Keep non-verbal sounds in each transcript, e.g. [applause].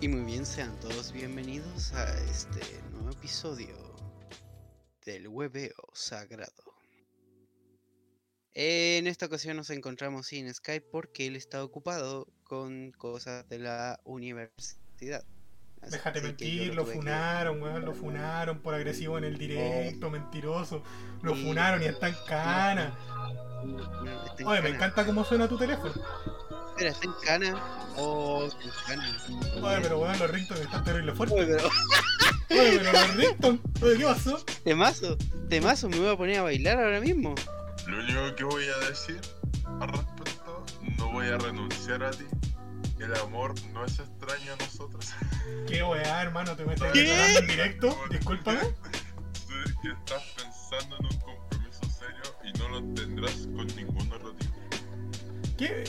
y muy bien, sean todos bienvenidos a este nuevo episodio del Webeo Sagrado. En esta ocasión nos encontramos sin Skype porque él está ocupado con cosas de la universidad. Déjate mentir, lo funaron, weón, lo funaron por agresivo en el directo, mentiroso. Lo funaron y está en cana. Oye, me encanta cómo suena tu teléfono. Espera, está en cana. Oh. Oye, pero weón, los ringtones están terrible fuertes. Oye, pero... Oye, pero los ringtones. Oye, ¿qué pasó? Temazo, temazo, me voy a poner a bailar ahora mismo. Lo único que voy a decir al respecto, no voy a renunciar a ti. El amor no es extraño a nosotros. [laughs] Qué weá, hermano, te me estás en directo. Discúlpame. Sé que estás pensando en un compromiso serio y no lo tendrás con ningún.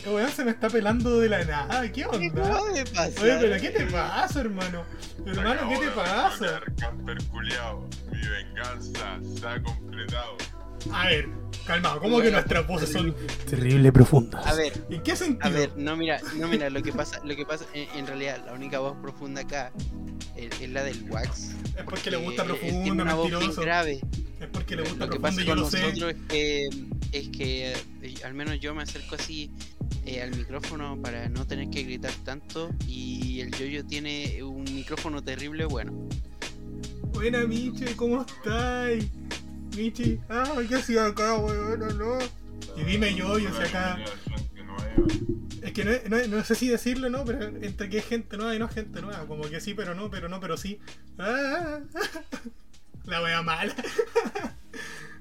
¿Qué weón se me está pelando de la nada? ¿Qué ¿Qué onda? acaba de pasar? Oye, pero ¿qué te pasa, hermano? Hermano, ¿qué te pasa? Mi venganza se ha completado. A ver, calmado, ¿cómo que nuestras voces son terrible. profundas? A ver, ¿En qué A sentido? ver, no mira, no mira, lo que pasa, lo que pasa, en, en realidad, la única voz profunda acá es, es la del Wax. es porque le gusta él tiene profundo, una voz bien mentiroso. grave. Es porque le gusta Lo que pasa y yo con lo sé. nosotros es que, es que eh, al menos yo me acerco así eh, al micrófono para no tener que gritar tanto y el yoyo tiene un micrófono terrible bueno. Buena, Michi, ¿cómo estáis? Michi, ah, ¿qué hacía acá, weón? No, no. Y dime yo, yo sé acá. Es que no, no, no sé si decirlo, ¿no? Pero entre que es gente nueva y no gente nueva. Como que sí, pero no, pero no, pero sí. Ah, la wea mala. [laughs]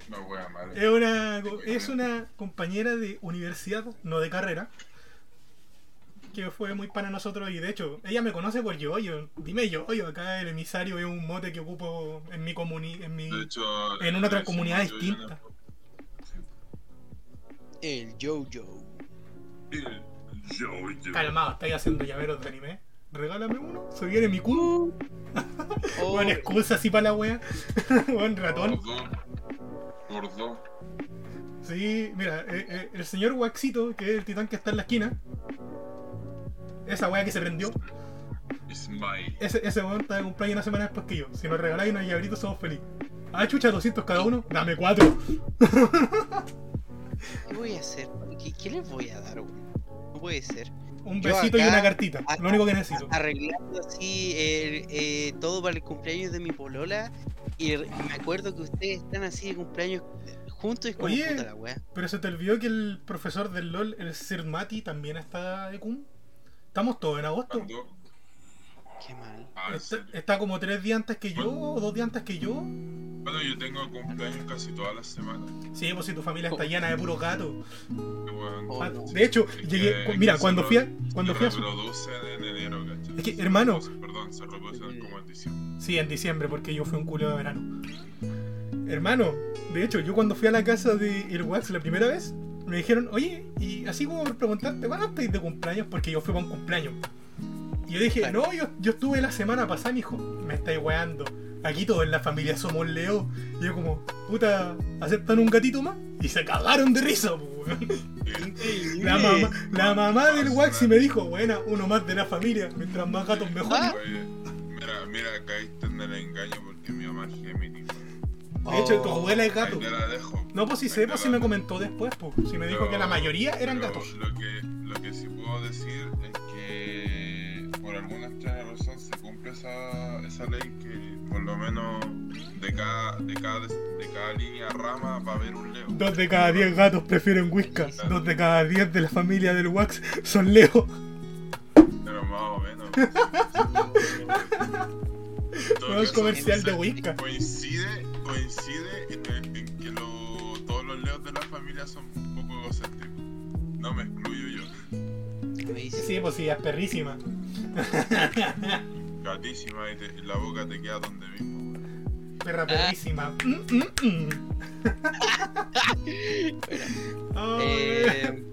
No wea mala. Es una, es una compañera de universidad, no de carrera. Que fue muy para nosotros y de hecho, ella me conoce por Yoyo. Dime Yoyo, acá el emisario es un mote que ocupo en mi comuni en mi De hecho, en una otra comunidad yo distinta. El yoyo. El yo, yo. Calmado, estáis haciendo llaveros de anime. Regálame uno, se viene mi culo. Oh, Buena excusa así para la wea. [laughs] Buen ratón. Gordo. Sí, mira, eh, eh, el señor Waxito, que es el titán que está en la esquina. Esa wea que se prendió. Ismail. Ese, ese weón está de cumpleaños una semana después que yo. Si nos regaláis unos llaveritos, somos felices. Ah, chucha, 200 cada uno. Dame 4. ¿Qué voy a hacer? ¿Qué, qué les voy a dar? güey? No puede ser. Un besito y una cartita. acá- Lo único que necesito. arreglando así eh, eh, todo para el cumpleaños de mi polola y me acuerdo que ustedes están así de cumpleaños juntos y como Oye. puta la wea. Pero se te olvidó que el profesor del LOL, el Sir Mati, también está de cum. Estamos todos en agosto. ¿Cuándo? Qué mal. Ah, ¿en Está, está como tres días antes que yo, o dos días antes que yo. Bueno, yo tengo cumpleaños casi todas las semanas. Sí, pues si tu familia está llena de puros gatos. Oh, Ah, no. De hecho, Es llegué. que- que Mira, se cuando fui a. Cuando se fui a su- reproducen en enero, ¿cachai? Es que, hermano. Perdón, se reproducen como en diciembre. Sí, en diciembre, porque yo fui un culo de verano. Hermano, de hecho, yo cuando fui a la casa de el Wax la primera vez, me dijeron, oye, y así como por preguntarte, ¿cuándo estáis de cumpleaños? Porque yo fui para un cumpleaños. Y yo dije, no, yo, yo estuve la semana pasada, mi hijo, me estáis weando. Aquí todos en la familia somos Leo. Y yo como, puta, ¿aceptan un gatito más? Y se cagaron de risa. La mamá, la mamá del Waxi me dijo, buena, uno más de la familia, mientras más gatos mejor. Ah. Oye, mira, mira, caíste en el engaño porque mi mamá es Géminis. De hecho, tu Oh, abuela es Ahí gato. te la dejo. No, pues si sé, pues si me comentó después, pues. Si me dijo Pero- que la mayoría eran gatos. Lo que, lo que sí puedo decir es que por alguna extraña razón se cumple esa, esa ley que por lo menos de cada, de cada, de cada línea rama va a haber un leo. Dos de cada diez gatos prefieren whiskas. Dos de cada diez de la familia del Wax son Leo. Pero más o menos. [laughs] Todo No es comercial de whiskas. Coincide, coincide en, en que lo- todos los leos de la familia son un poco egocéntricos. No me excluyo yo. Sí, pues sí, es perrísima. [laughs] Gatísima y, te- la boca te queda donde mismo. Perra perrísima. Mm, mm, mm. [laughs] [laughs] bueno, eh,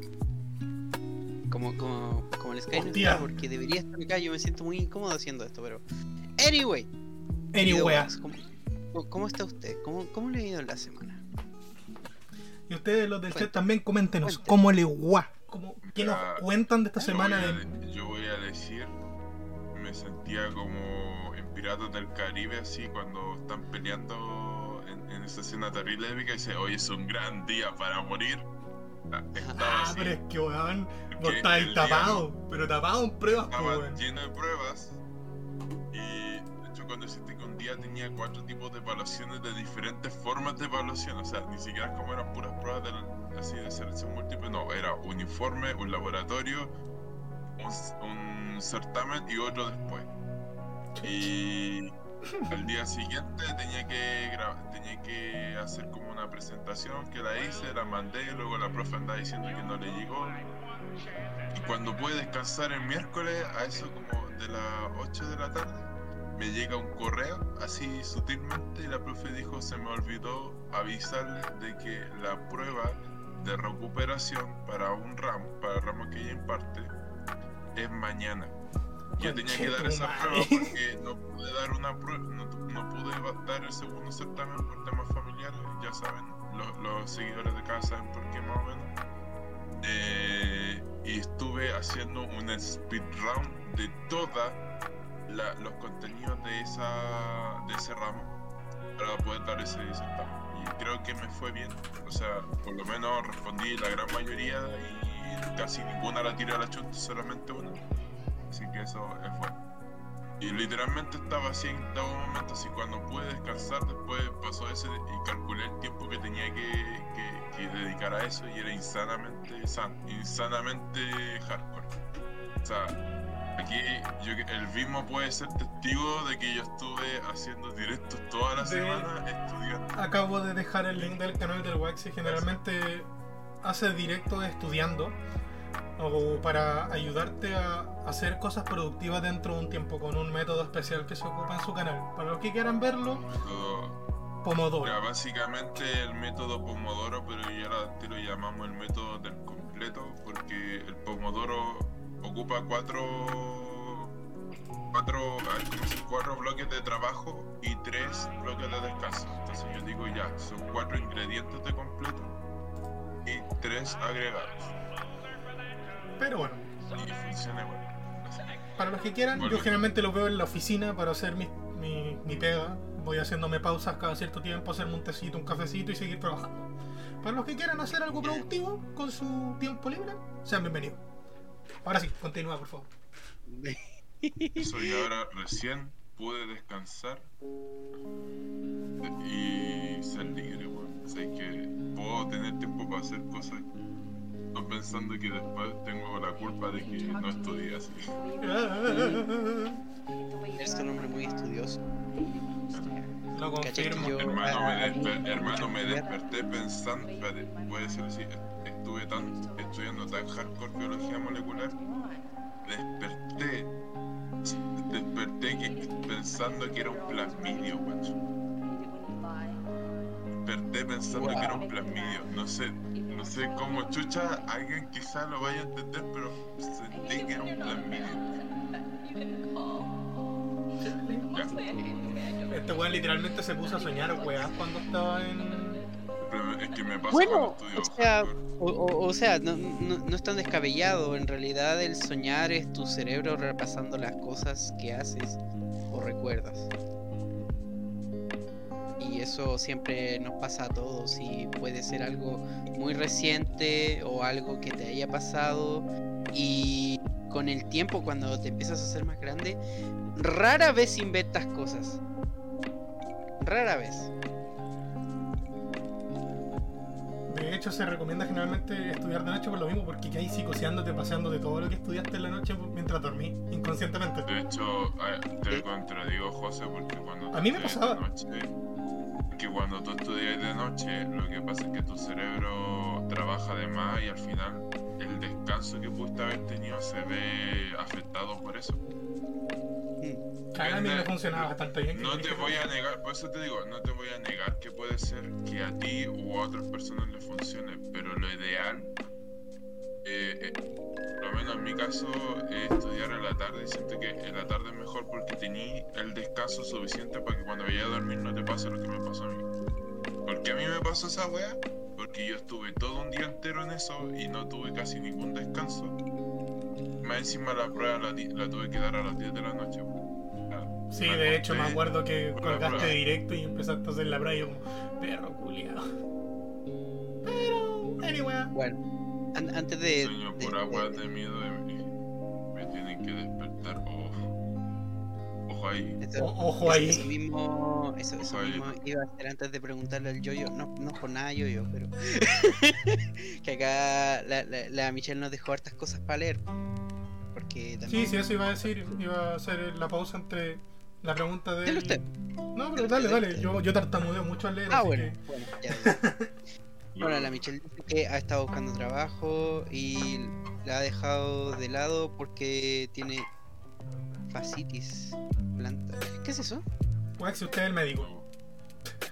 como, como, como el Sky no está, porque debería estar acá, yo me siento muy incómodo haciendo esto, pero. Anyway, Anyway. ¿cómo, cómo está usted? ¿Cómo, ¿Cómo le ha ido en la semana? Y ustedes, los del chat, también coméntenos Cuenta. cómo le gua. cómo- ¿Qué nos cuentan de esta Yo semana? voy de- Yo voy a decir me sentía como en Piratas del Caribe, así cuando están peleando en, en esa escena terrible épica y dice, hoy es un gran día para morir. Ah, Estaba Ah, así, pero es que weón, vos estabas el día tapado, pero tapado en pruebas, estaba lleno de pruebas. Y de hecho cuando deciste que un día tenía cuatro tipos de evaluaciones de diferentes formas de evaluación, o sea, ni siquiera como eran puras pruebas de, así de selección múltiple, no, era un informe, un laboratorio, un, un certamen y otro después. Y al día siguiente tenía que tenía que hacer como una presentación que la hice, la mandé, luego la profe andaba diciendo que no le llegó. Y cuando pude descansar el miércoles, a eso como de las 8 de la tarde, me llega un correo así sutilmente y la profe dijo se me olvidó avisarles de que la prueba de recuperación para un ramo, para el ramo que ella imparte, es mañana. Yo tenía que dar esa prueba [laughs] porque no pude dar una prueba, no, no pude dar el segundo certamen por temas familiares, ya saben, los, los seguidores de casa saben por qué más o menos. Eh, y estuve haciendo un speedrun de todos los contenidos de, esa, de ese ramo para poder dar ese certamen. Y creo que me fue bien, o sea, por lo menos respondí la gran mayoría y casi ninguna la tiré a la chunta, solamente una. Así que eso es bueno. Y literalmente estaba así en todo momento, así cuando pude descansar, después pasó ese y calculé el tiempo que tenía que, que- que dedicar a eso y era insanamente san, insanamente hardcore. O sea, aquí yo, el mismo puede ser testigo de que yo estuve haciendo directos toda la De- semana estudiando. Acabo de dejar el link del canal del Wax y generalmente hace directo estudiando o para ayudarte a hacer cosas productivas dentro de un tiempo con un método especial que se ocupa en su canal. Para los que quieran verlo, Pomodoro. Ya, básicamente el método Pomodoro, pero ya la- te lo llamamos el método del completo, porque el Pomodoro ocupa cuatro, cuatro, ay, ¿cómo se- cuatro bloques de trabajo y tres bloques de descanso. Entonces yo digo ya, son cuatro ingredientes de completo y tres agregados. Pero bueno, Y funciona para los que quieran, yo Bueno. generalmente lo veo en la oficina para hacer mi, mi, mi pega. Voy haciéndome pausas cada cierto tiempo, hacerme un tecito, un cafecito y seguir trabajando. Para los que quieran hacer algo productivo con su tiempo libre, sean bienvenidos. Ahora sí, continúa, por favor. [laughs] Eso y ahora recién pude descansar y ser libre, weón. O sea, que puedo tener tiempo para hacer cosas, no pensando que después tengo la culpa de que no estudié así. Eres un hombre muy estudioso. Lo ¿Cachai que confirmo. yo- Hermano, a- me, a hermano, me desperté pensando, espérate, puede ser así, estuve tan, estudiando tan hardcore biología molecular, desperté, desperté que, pensando que era un plasmidio, guacho. Desperté pensando que era un plasmidio, no sé, no sé cómo chucha, alguien quizás lo vaya a entender, pero sentí que era un plasmidio. Ya. Este weón literalmente se puso a soñar weas cuando estaba en. Es que me Bueno, estudio o sea. O, o- o sea, no, no- no es tan descabellado. En realidad, el soñar es tu cerebro repasando las cosas que haces o recuerdas. Y eso siempre nos pasa a todos. Y puede ser algo muy reciente o algo que te haya pasado. Y con el tiempo, cuando te empiezas a hacer más grande, rara vez inventas cosas. Rara vez. De hecho, se recomienda generalmente estudiar de noche por lo mismo, porque que hay psicoseándote, paseándote todo lo que estudiaste en la noche mientras dormí, inconscientemente. De hecho, te contradigo, José, porque cuando A mí me pasaba. de noche, que cuando tú estudias de noche, lo que pasa es que tu cerebro trabaja de más y al final el descanso que pudiste haber tenido se ve afectado por eso. A mí me funcionaba bastante bien. No te voy a negar, por eso te digo, no te voy a negar que puede ser que a ti u a otras personas les funcione, pero lo ideal, eh, eh, por lo menos en mi caso, es estudiar en la tarde y siento que en la tarde es mejor porque tení el descanso suficiente para que cuando vayas a dormir no te pase lo que me pasó a mí. ¿Por qué a mí me pasó esa wea? Porque yo estuve todo un día entero en eso y no tuve casi ningún descanso. más encima la prueba la, la tuve que dar a las 10 de la noche. La- Sí, la de hecho me acuerdo que colgaste directo y empezaste a hacer la prueba y yo como, perro culiado. Pero, anyway. Bueno, an- antes de. Sueño de- por de- agua de miedo y me tienen que despertar. Ojo, ojo ahí. esto- O- ojo eso- Eso ahí. mismo, eso, eso ahí. mismo iba a hacer antes de preguntarle al yoyo, no, no por nada yoyo, pero [laughs] que acá la, la, la Michelle nos dejó hartas cosas para leer. Porque Sí, también. sí, eso iba a decir. Iba a hacer la pausa entre la pregunta de. Usted. No, pero dale, dale. Yo, yo tartamudeo mucho al leer. Ah, así bueno, que- bueno, ya, ya. [laughs] Bueno, la Michelle dice que ha estado buscando trabajo y la ha dejado de lado porque tiene fascitis planta. ¿Qué es eso? Wax, usted es el médico.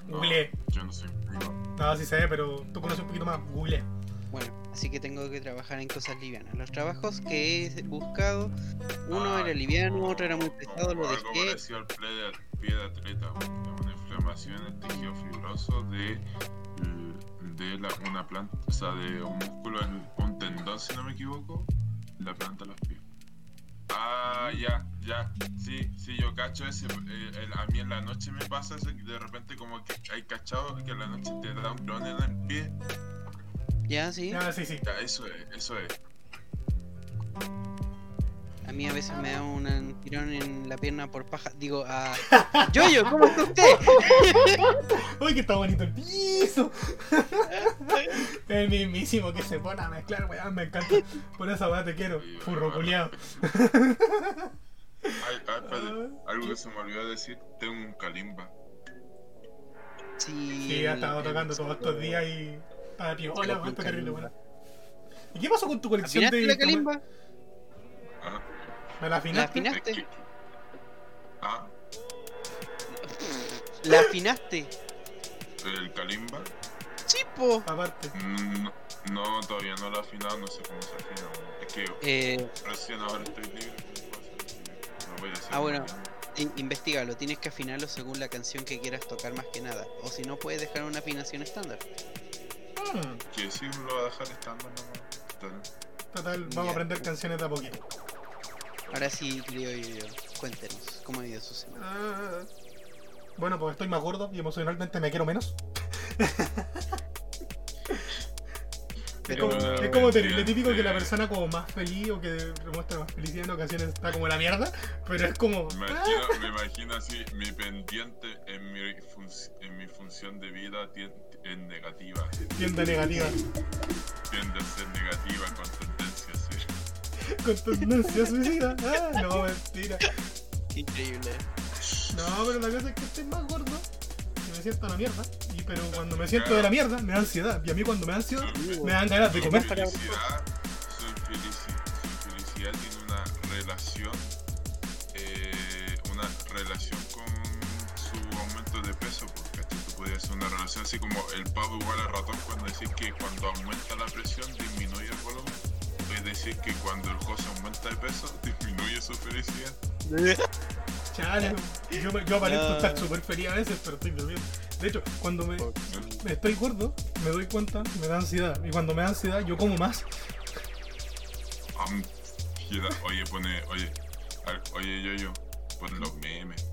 No, Google. yo no soy médico. No, sí sé, pero tú conoces un poquito más. Google. Bueno, así que tengo que trabajar en cosas livianas. Los trabajos que he buscado, uno Ah, era liviano, otro era muy pesado, lo Algo dejé. parecido al pie de, pie de atleta, una inflamación en el tejido fibroso de, de la, una planta, o sea, de un músculo, en, un tendón, si no me equivoco, en la planta de los pies. Ah, ya, ya, sí, sí, yo cacho ese, eh, el- a mí en la noche me pasa eso, que de repente como que hay cachado que en la noche te da un clon en el pie, Ya, sí. Ah, sí, sí. ya, eso es, eso es. A mí a veces me da un tirón en la pierna por paja. Digo, a. [laughs] Yoyo, ¿cómo está usted? [laughs] ¡Uy, que está bonito el piso! [laughs] el mismísimo que se pone a mezclar, weón, me encanta. Por esa weá te quiero, furro culiado. Ay, ay, espérate, algo que se me olvidó decir, tengo un calimba. Sí. Sí, ha estado tocando todos estos días y. Pero weón, está terrible, weón. ¿Y qué pasó con tu colección ¿Afinaste de la calimba? Ah, ¿Me la ¿La afinaste? afinaste? es que- Ah, ¿La afinaste? el calimba. ¡Chipo! Aparte. Mm, No, no, todavía no lo he afinado, no sé cómo se afina. Es que Eh, recién ahora estoy libre. no voy a hacer Ah, bueno. mañana. in- investigalo, tienes que afinarlo según la canción que quieras tocar más que nada. O si no, puedes dejar una afinación estándar. Mm, Que sí, lo voy a dejar estándar nomás. Total, vamos a aprender canciones de a poquito. Ahora sí, yo, cuéntenos cómo ha ido su semana. Ah, Bueno, pues estoy más gordo y emocionalmente me quiero menos. [laughs] Es Pero- como, es como terrible, típico que la persona como más feliz o que demuestra más felicidad en ocasiones está como la mierda, pero es como... Me ah, imagino, me imagino así, mi pendiente en mi, func- en mi función de vida tien- es negativa. tienda negativa, Tiende a ser negativa con tendencia a ser. Con tendencia suicida. Ah, no, mentira. Increíble. No, pero la cosa es que estoy más gordo y me siento a la mierda. Y, pero cuando me siento de la mierda, me da ansiedad. Y a mí cuando me da ansiedad, me dan ganas de comer. felicidad, su, felici- su felicidad tiene una relación, eh, una relación con su aumento de peso, porque tú podías hacer una relación así como el pavo igual al ratón cuando decís que cuando aumenta la presión disminuye el volumen. Puedes decir que cuando el cosa aumenta de peso disminuye su felicidad. [laughs] Chale, yo, yo aparento estar súper feliz a veces, pero estoy durmiendo. De hecho, cuando me, estoy gordo, me doy cuenta, me da ansiedad. Y cuando me da ansiedad, yo como más. Oye, pone, oye, al- oye yo yo, pon los memes.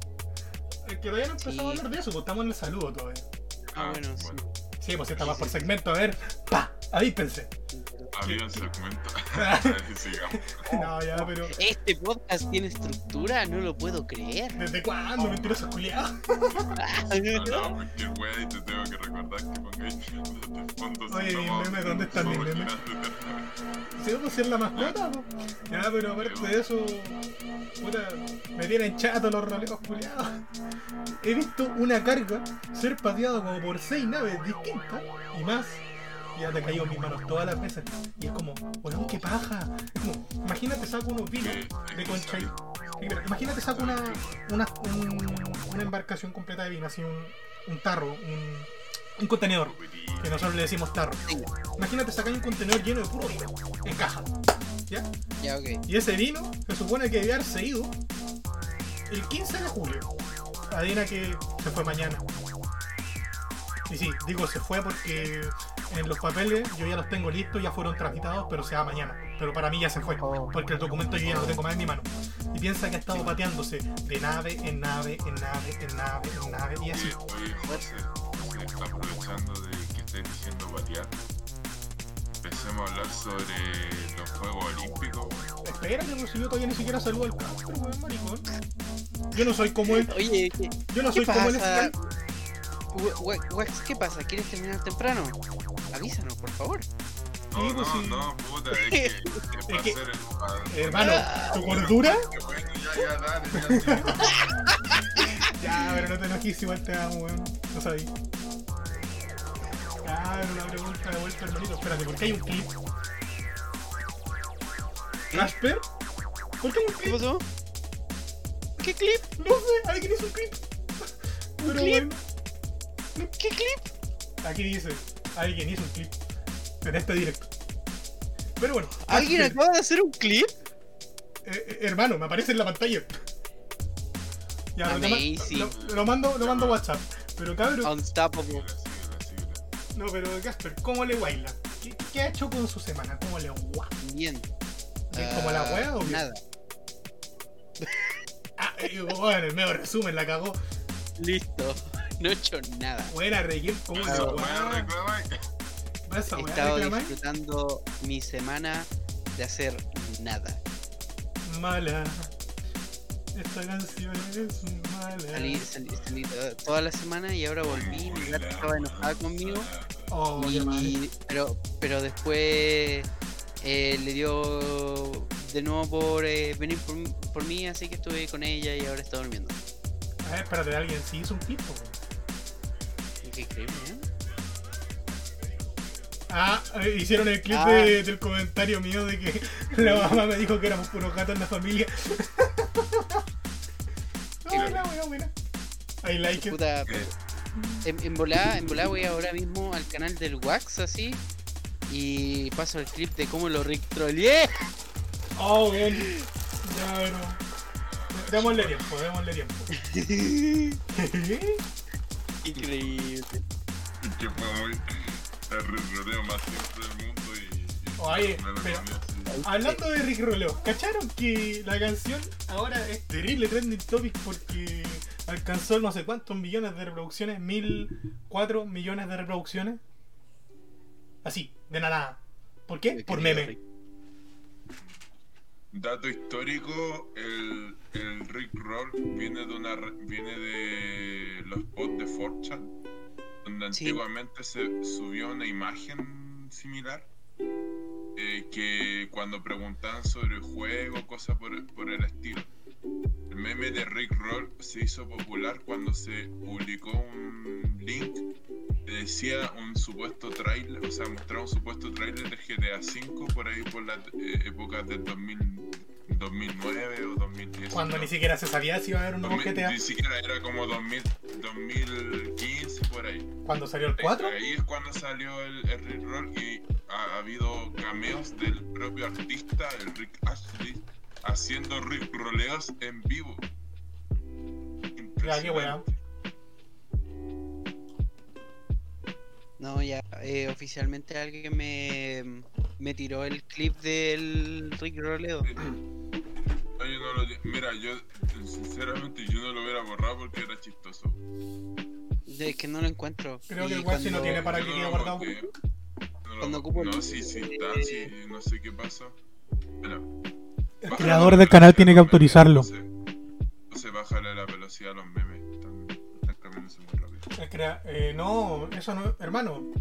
Es que todavía no empezamos Sí. a hablar de eso, pues estamos en el saludo todavía. Ah, bueno, sí. Sí, pues si está más por segmento, a ver, pa, ahí pensé. Había un segmento. Sigamos. No, ya, pero. Este podcast tiene estructura, no lo puedo creer. ¿Desde cuándo, mentiroso culiado? [laughs] No, no, porque wea, y te tengo que recordar que pongáis Oye, vamos- meme, ¿dónde está mi meme? gigantes. Si vamos a ser la mascota, pues. Ya, pero aparte de eso, puta, me tienen chato los rolecos culiados. He visto una carga ser pateado como por seis naves distintas y más. Ya te cayó en mis manos todas las veces. Y es como, weón, qué paja. Es como, imagínate saco unos vinos de concha y- Imagínate saco una, una, un- una embarcación completa de vino, así un, un tarro, un, un contenedor, que nosotros le decimos tarro. Imagínate sacar un contenedor lleno de puro vino, en caja. ¿Ya? Ya, ok. Y ese vino se supone que debe haberse ido el 15 de julio. Adivina que se fue mañana. Y sí, digo se fue porque en los papeles, yo ya los tengo listos, ya fueron tramitados, pero se va mañana. Pero para mí ya se fue, porque el documento yo ya no lo tengo más en mi mano. Y piensa que ha estado pateándose de nave en nave, en nave, en nave, en nave, y así. Oye, José, se está aprovechando de que estés diciendo patear. Empecemos a hablar sobre los Juegos Olímpicos. Espérate, pues si yo todavía ni siquiera saludo al weón, maricón. Yo no soy como él, Oye, ¿qué, yo no ¿qué soy como él. Pasa? We- we- Wax, ¿qué pasa? ¿Quieres terminar temprano? Avísanos, por favor. No, Sí, pues no, sí. no, puta, es que, es que para que- hacer el. Hermano, tu cordura. Que bueno, ya, ya, dale, ya. [laughs] Ya, pero no te enojes, igual te amo, weón. No sabía. Ah, era una pregunta de vuelta, hermanito. Espérate, ¿por qué hay un clip? ¿Casper? ¿Por qué hay un ¿Qué clip? pasó? ¿Qué clip? No sé, alguien hizo un clip. Pero clip? bueno, ¿Qué clip? aquí dice, alguien hizo un clip. En este directo. Pero bueno. ¿Alguien acaba de hacer un clip? eh, eh, hermano, me aparece en la pantalla. Ya, lo, Amazing. lo, lo mando, lo mando a WhatsApp. Pero cabrón, Unstoppable. No, pero Casper, ¿cómo le baila? ¿Qué, qué ha hecho con su semana? ¿Cómo le gua? Bien. ¿Es como la Ah, wea o qué? Nada. Ah, eh, bueno, el medio resumen la cagó. Listo. [laughs] No he hecho nada. Buena, Reguil, ¿cómo Esa se He estado disfrutando mi semana de hacer nada. Mala. Esta canción es mala. Salí, salí, salí to- toda la semana y ahora volví. Mi gata estaba enojada conmigo. Oh, qué mal. Y, pero, pero después eh, le dio de nuevo por eh, venir por, por mí, así que estuve con ella y ahora está durmiendo. A ver, espérate, alguien sí hizo un clip. Qué. Ah, eh, hicieron el clip Ah. de- del comentario mío de que [laughs] la mamá me dijo que éramos puros gatos en la familia. [laughs] No, wea buena. I like. Puta, Eh, en, en volada, en volada voy ahora mismo al canal del Wax así y paso el clip de cómo lo Rick troleé. Oh, bien. Ya, bueno. Démosle tiempo, démosle tiempo. [laughs] Increíble. que fue muy el rodeo más simple del mundo y. y Oye, me lo pero-. Hablando de Rick Roleo, ¿cacharon que la canción ahora es terrible trending topic porque alcanzó no sé cuántos millones de reproducciones? ¿Mil cuatro millones de reproducciones? Así, de nada. ¿Por qué? Por meme. Dato histórico, el, el Rick Roll viene de una viene de los posts de 4chan, donde Sí. antiguamente se subió una imagen similar, eh, que cuando preguntaban sobre el juego, cosas por, por el estilo. El meme de Rick Roll se hizo popular cuando se publicó un link que decía un supuesto trailer, o sea, mostraba un supuesto trailer de GTA V por ahí por las eh, épocas del 2000, 2009 o 2010. Cuando ¿no? ni siquiera se sabía si iba a haber un nuevo 2000 GTA. Ni siquiera era como 2000, 2015 por ahí. Cuando salió el 4. Ahí es cuando salió el, el Rick Roll y ha, ha habido cameos del propio artista, el Rick Ashley, haciendo Rick Roleos en vivo. Ya, qué weá. Impresionante. No, ya, eh, oficialmente alguien me, me tiró el clip del Rick Roleo. No, yo no lo Mira, yo sinceramente yo no lo hubiera borrado porque era chistoso. Es que no lo encuentro. Creo que el Waxi no tiene para Yo que no quede guardado. bloqueé. No, lo- Cuando ocupo el- no, sí, sí está, sí, no sé qué pasó. Bueno, El bájale creador del canal tiene que autorizarlo. Entonces, entonces bájale la velocidad a los memes. Están, están cambiándose muy rápido. Eh, no, eso no, hermano.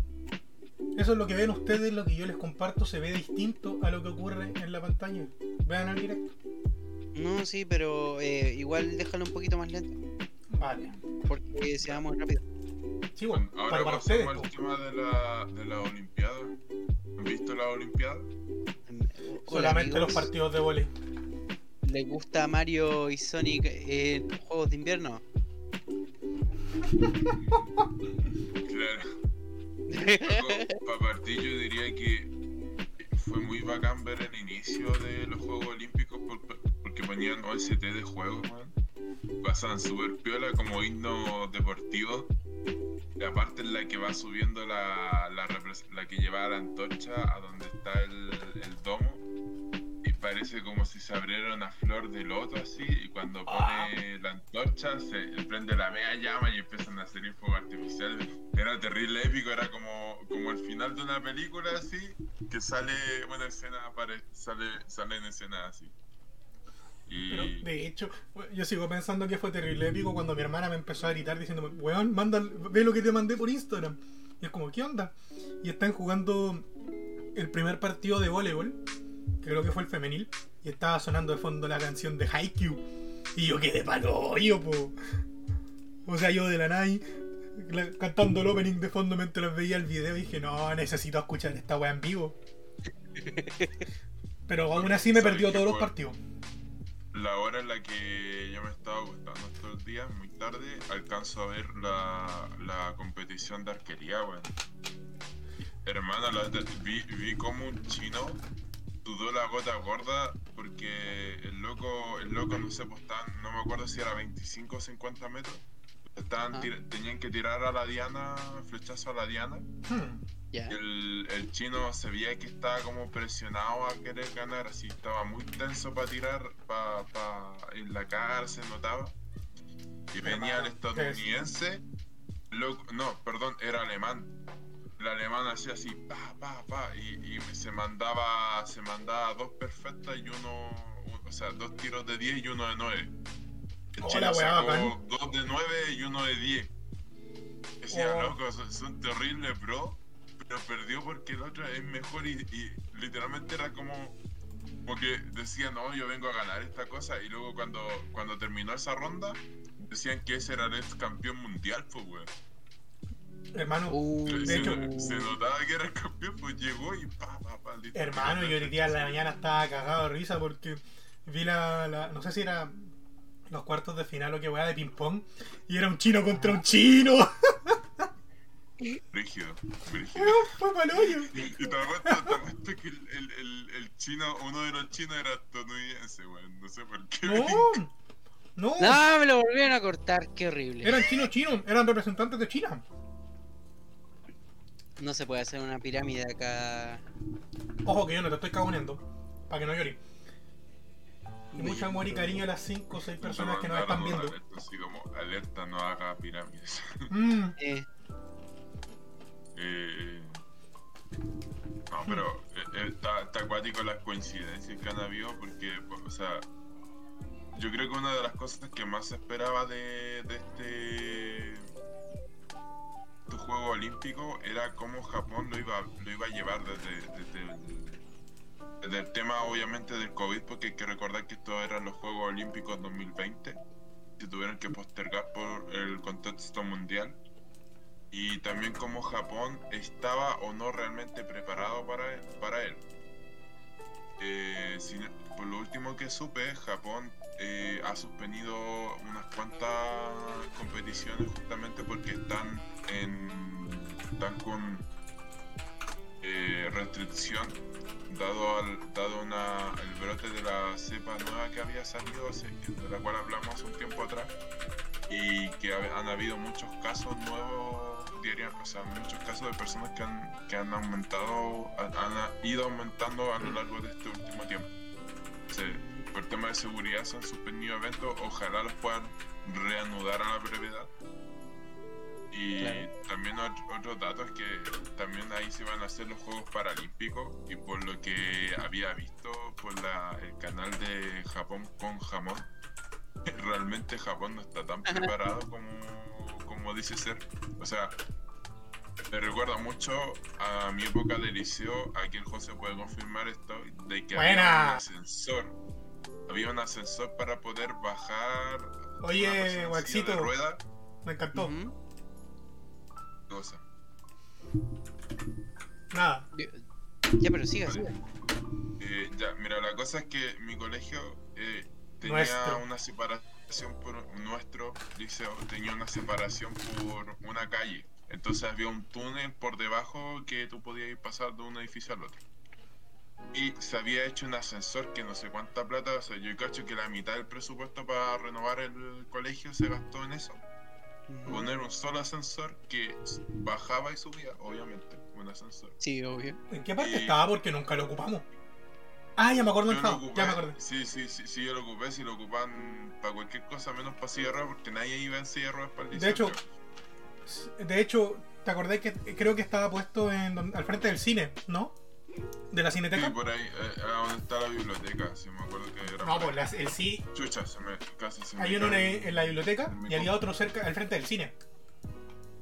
Eso es lo que ven ustedes, lo que yo les comparto se ve distinto a lo que ocurre en la pantalla. Vean el directo. No, sí, pero eh, igual déjalo un poquito más lento. Vale. Porque se va muy rápido. Sí, bueno, ahora para, para ustedes. pasamos al tema de la, de la Olimpiada. ¿Han visto la Olimpiada? Solamente los partidos de volei. ¿Les gusta Mario y Sonic en los juegos de invierno? Claro. Para partir yo diría que fue muy bacán ver el inicio de los Juegos Olímpicos por- porque ponían OST de juegos, man. Pasaban súper piola como himno deportivo La parte en la que va subiendo la, la, la que lleva la antorcha a donde está el, el domo. Y parece como si se abriera una flor de loto así. Y cuando pone la antorcha, se prende la media llama y empiezan a salir fuegos artificiales. Era terrible épico, era como, como el final de una película así. Que sale una escena, sale, sale en escena así. Pero, Y. de hecho, yo sigo pensando que fue terrible épico cuando mi hermana me empezó a gritar diciéndome, weón, manda, ve lo que te mandé por Instagram. Y es como, ¿qué onda? Y están jugando el primer partido de voleibol, que creo que fue el femenil, y estaba sonando de fondo la canción de Haikyuu. Y yo quedé palo hoyo, po. O sea, yo de la la- cantando el opening de fondo mientras veía el video y dije, no, necesito escuchar esta weá en vivo. [laughs] Pero aún así me perdió todos los partidos. La hora en la que yo me estaba acostando estos días, muy tarde, alcanzo a ver la, la competición de arquería, weón. Hermano, la- vi, vi como un chino sudó la gota gorda porque el loco, el loco no sé, pues estaban, no me acuerdo si era 25 o 50 metros. Estaban, tir- tenían que tirar a la diana, flechazo a la diana. Hmm. El, el chino se veía que estaba como presionado a querer ganar, así estaba muy tenso para tirar, para pa, en la cara se notaba. Y venía el estadounidense, loco- no, perdón, era alemán. El alemán hacía así, pa, pa, pa, y, y se mandaba, se mandaba dos perfectas y uno, o sea, dos tiros de 10 y uno de 9. El Hola, chino weá, sacó dos de 9 y uno de 10. Decía, Oh. loco, son, son terribles, bro. Pero perdió porque el otro es mejor y, y literalmente era como, como que decía, no, yo vengo a ganar esta cosa. Y luego cuando, cuando terminó esa ronda, decían que ese era el ex campeón mundial, pues, weón. Hermano, Uh, de se, hecho- se notaba que era el campeón, pues llegó y pa, pa, pa, listo. Hermano, yo hoy día en la mañana estaba cagado de risa porque vi la, la- no sé si era los cuartos de final o qué weá de ping pong y era un chino contra un chino. [laughs] Rígido, rígido. Fue pa'l hoyo. Y te apuesto, te apuesto que el, el, el, el chino, uno de los chinos era estadounidense, weón. No sé por qué. No, no, No, me lo volvieron a cortar, qué horrible. eran chinos chinos, eran representantes de China. No se puede hacer una pirámide acá. Ojo que yo no te estoy cagoneando, para que no llores. Y mucho amor y cariño a las 5 o 6 personas que nos están viendo. Alerta, así como, alerta, no haga pirámides. Mm, Eh, Eh, no, pero eh, eh, está, acuático las coincidencias que han habido porque, pues, o sea, yo creo que una de las cosas que más se esperaba de, de este, este juego olímpico era cómo Japón lo iba, lo iba a llevar desde, desde desde el tema obviamente del COVID, porque hay que recordar que estos eran los Juegos Olímpicos 2020, se tuvieron que postergar por el contexto mundial y también cómo Japón estaba o no realmente preparado para, para él. Eh, por lo último que supe, Japón eh, ha suspendido unas cuantas competiciones justamente porque están en están con eh, restricción dado al dado una, el brote de la cepa nueva que había salido de la cual hablamos un tiempo atrás y que ha- han habido muchos casos nuevos diariamente, o sea, muchos casos de personas que han, que han aumentado, han, han ido aumentando a lo largo de este último tiempo. Por tema de seguridad se han suspendido eventos, ojalá los puedan reanudar a la brevedad. Y Claro. también ot- otros datos que también ahí se van a hacer los Juegos Paralímpicos y por lo que había visto por la, el canal de Japón con jamón, [laughs] realmente Japón no está tan preparado como, como dice ser. O sea, me recuerda mucho a mi época de liceo, aquí el José puede confirmar esto, de que había Buena. un ascensor. Había un ascensor para poder bajar. Oye, Waxito. rueda, me encantó. cosa. Nada. Ya, pero siga, siga. Eh, ya, mira, la cosa es que mi colegio eh, tenía Nuestro. una separación por nuestro liceo, tenía una separación por una calle. Entonces había un túnel por debajo que tú podías ir pasar de un edificio al otro. Y se había hecho un ascensor que no sé cuánta plata, o sea, yo cacho que la mitad del presupuesto para renovar el colegio se gastó en eso. Poner un solo ascensor que bajaba y subía, obviamente, un ascensor. Sí, obvio. ¿En qué parte Y- estaba? Porque nunca lo ocupamos. Ah, ya me acuerdo estado. ocupé, Ya me acordé. sí, sí, sí, sí, yo lo ocupé, si lo ocupan para cualquier cosa menos para silla porque nadie iba en silla para el De hecho. De hecho, ¿te acordás que creo que estaba puesto en, al frente del cine, ¿no? De la Sí, cineteca. por ahí, eh, a donde está la biblioteca, si me acuerdo que era. No, pues el sí. Chucha, se me, casi se me Hay uno en, la biblioteca el y había otro cerca, al frente del cine.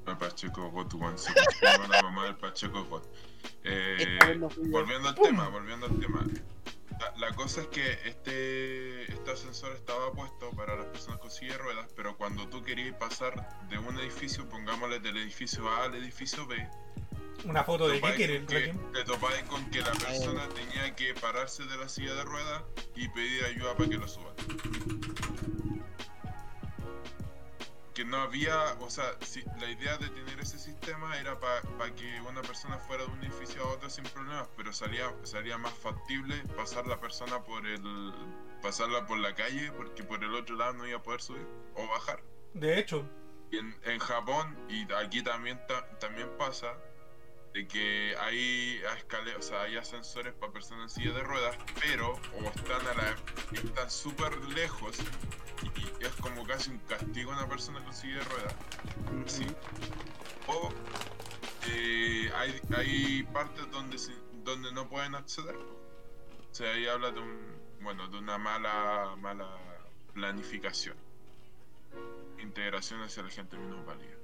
El Pacheco God, weón. Se confirma la mamá del Pacheco God. Eh, volviendo al tema, volviendo al tema. La, la cosa es que este, este ascensor estaba puesto para las personas con silla de ruedas, pero cuando tú querías pasar de un edificio, pongámosle del edificio A al edificio B, Una foto de qué quieren, que, te topáis con que la persona tenía que pararse de la silla de ruedas y pedir ayuda para que lo suban. Que no había, o sea, si, la idea de tener ese sistema era para que una persona fuera de un edificio a otro sin problemas, pero salía, salía más factible pasar la persona por el, pasarla por la calle, porque por el otro lado no iba a poder subir o bajar. De hecho, en, en Japón, y aquí también, ta- también pasa, de que hay escaleras, o sea, hay ascensores para personas en silla de ruedas, pero o están a la están súper lejos y, es como casi un castigo a una persona con silla de ruedas. Sí. O eh, hay, hay partes donde se- donde no pueden acceder. O sea, ahí habla de un bueno, de una mala mala planificación. Integración hacia la gente menos válida.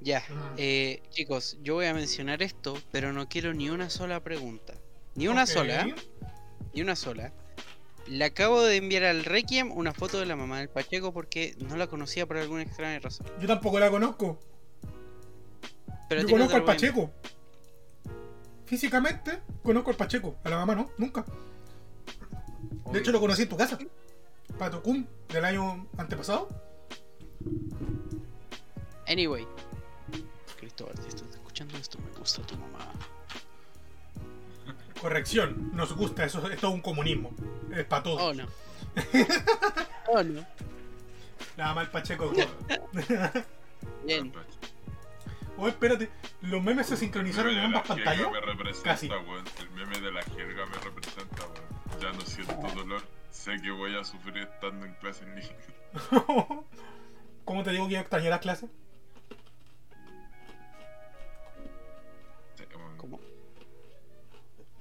Ya, Mm. eh, chicos, yo voy a mencionar esto, pero no quiero ni una sola pregunta. Ni una sola, ni una sola. Le acabo de enviar al Requiem una foto de la mamá del Pacheco porque no la conocía por alguna extraña razón. Yo tampoco la conozco. Pero Yo no conozco al Pacheco. Físicamente, conozco al Pacheco. A la mamá no, nunca. De hecho, lo conocí en tu casa. Pato Kun, del año antepasado. Anyway. Cristóbal, si estás escuchando esto, me gusta tu mamá. Corrección, nos gusta, eso es todo un comunismo. Es para todos. Oh no. [laughs] oh no. Mamá del Pacheco. [laughs] Bien. oh, espérate, ¿los memes se sincronizaron en El meme de ambas la jerga pantallas? Me representa, Casi. weón. El meme de la jerga me representa, weón. Ya no siento dolor. Sé que voy a sufrir estando en clase en línea. [laughs] ¿Cómo te digo que yo extrañé las clases?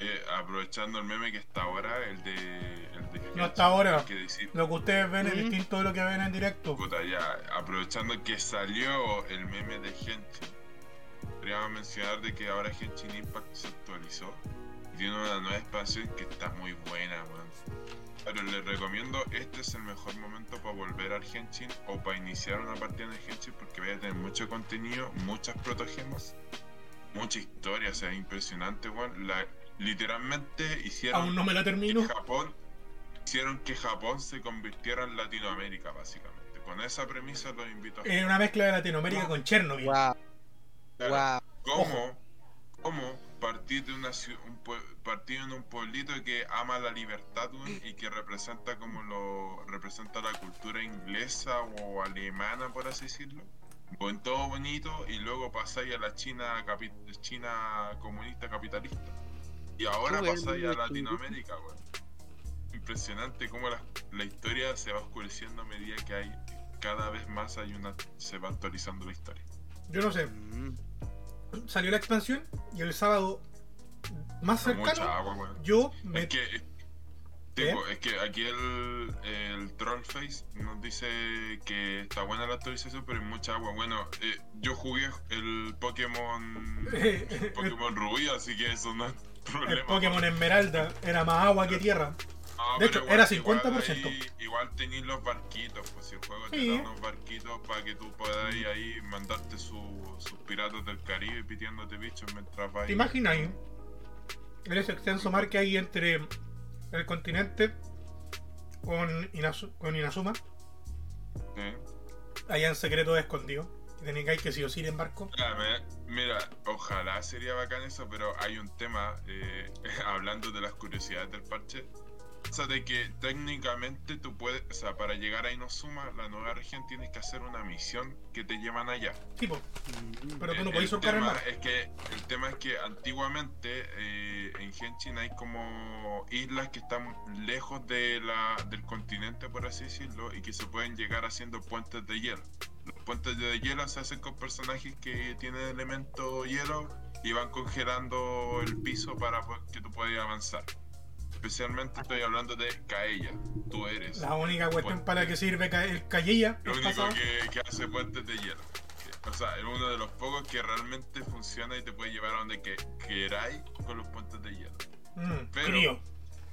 Eh, aprovechando el meme que está ahora, el de. El de No hasta ahora. hay Que decir, Lo que ustedes ven es Mm. distinto de lo que ven en directo. puta, ya, aprovechando que salió el meme de Genshin, queríamos mencionar de que ahora Genshin Impact se actualizó y tiene una nueva expansión que está muy buena, man. Pero les recomiendo, este es el mejor momento para volver al Genshin o para iniciar una partida en el Genshin porque voy a tener mucho contenido, muchas protogemas, mucha historia, o sea, impresionante, weón. La- Literalmente hicieron Aún no me la termino. Japón hicieron que Japón se convirtiera en Latinoamérica, básicamente. Con esa premisa los invito a Es una mezcla de Latinoamérica con Chernobyl. Wow. Claro, Wow. ¿Cómo, cómo partir de una un pue- partir en un pueblito que ama la libertad y que representa como lo representa la cultura inglesa o alemana, por así decirlo? Con todo bonito y luego pasáis a la China capi- China comunista capitalista. Y ahora Qué pasáis a bueno, Latinoamérica, weón. Impresionante cómo la, la historia se va oscureciendo a medida que hay cada vez más hay una se va actualizando la historia. Yo no sé, Mm. salió la expansión y el sábado más Mucha cercano agua, weón. yo me... Es que, es, tipo, es que aquí el, el Trollface nos dice que está buena la actualización, pero hay mucha agua. Bueno, eh, yo jugué el Pokémon [laughs] Pokémon Rubí, así que eso no problema. el Pokémon Esmeralda era más agua que tierra. Ah, de hecho, era igual 50%. ahí- Igual tenéis los barquitos, pues si el juego te Sí. da unos barquitos para que tú puedas ir ahí mandarte su- sus piratas del Caribe pitiéndote bichos mientras vas. ¿Te ahí? En ese extenso mar que hay entre el continente con, Inazu- con Inazuma, Sí. allá en secreto escondido. Y tenéis que sí o sí ir en barco. Ah, me- Mira, ojalá sería bacán eso, pero hay un tema, eh, [laughs] hablando de las curiosidades del parche, pasa de que técnicamente tú puedes, o sea, para llegar a Inozuma, la nueva región, tienes que hacer una misión que te llevan allá. Tipo, Mm, pero tú no podés el surcar el tema mar. es que el tema es que antiguamente eh, en Genshin hay como islas que están lejos de la, del continente por así decirlo y que se pueden llegar haciendo puentes de hielo los puentes de hielo se hacen con personajes que tienen elemento hielo y van congelando el piso para que tú puedas avanzar especialmente estoy hablando de Kaella tú eres La única cuestión para que sirve el Callella lo único que, que hace puentes de hielo. O sea, es uno de los pocos que realmente funciona y te puede llevar a donde que, queráis con los puentes de hielo. Mm, pero-.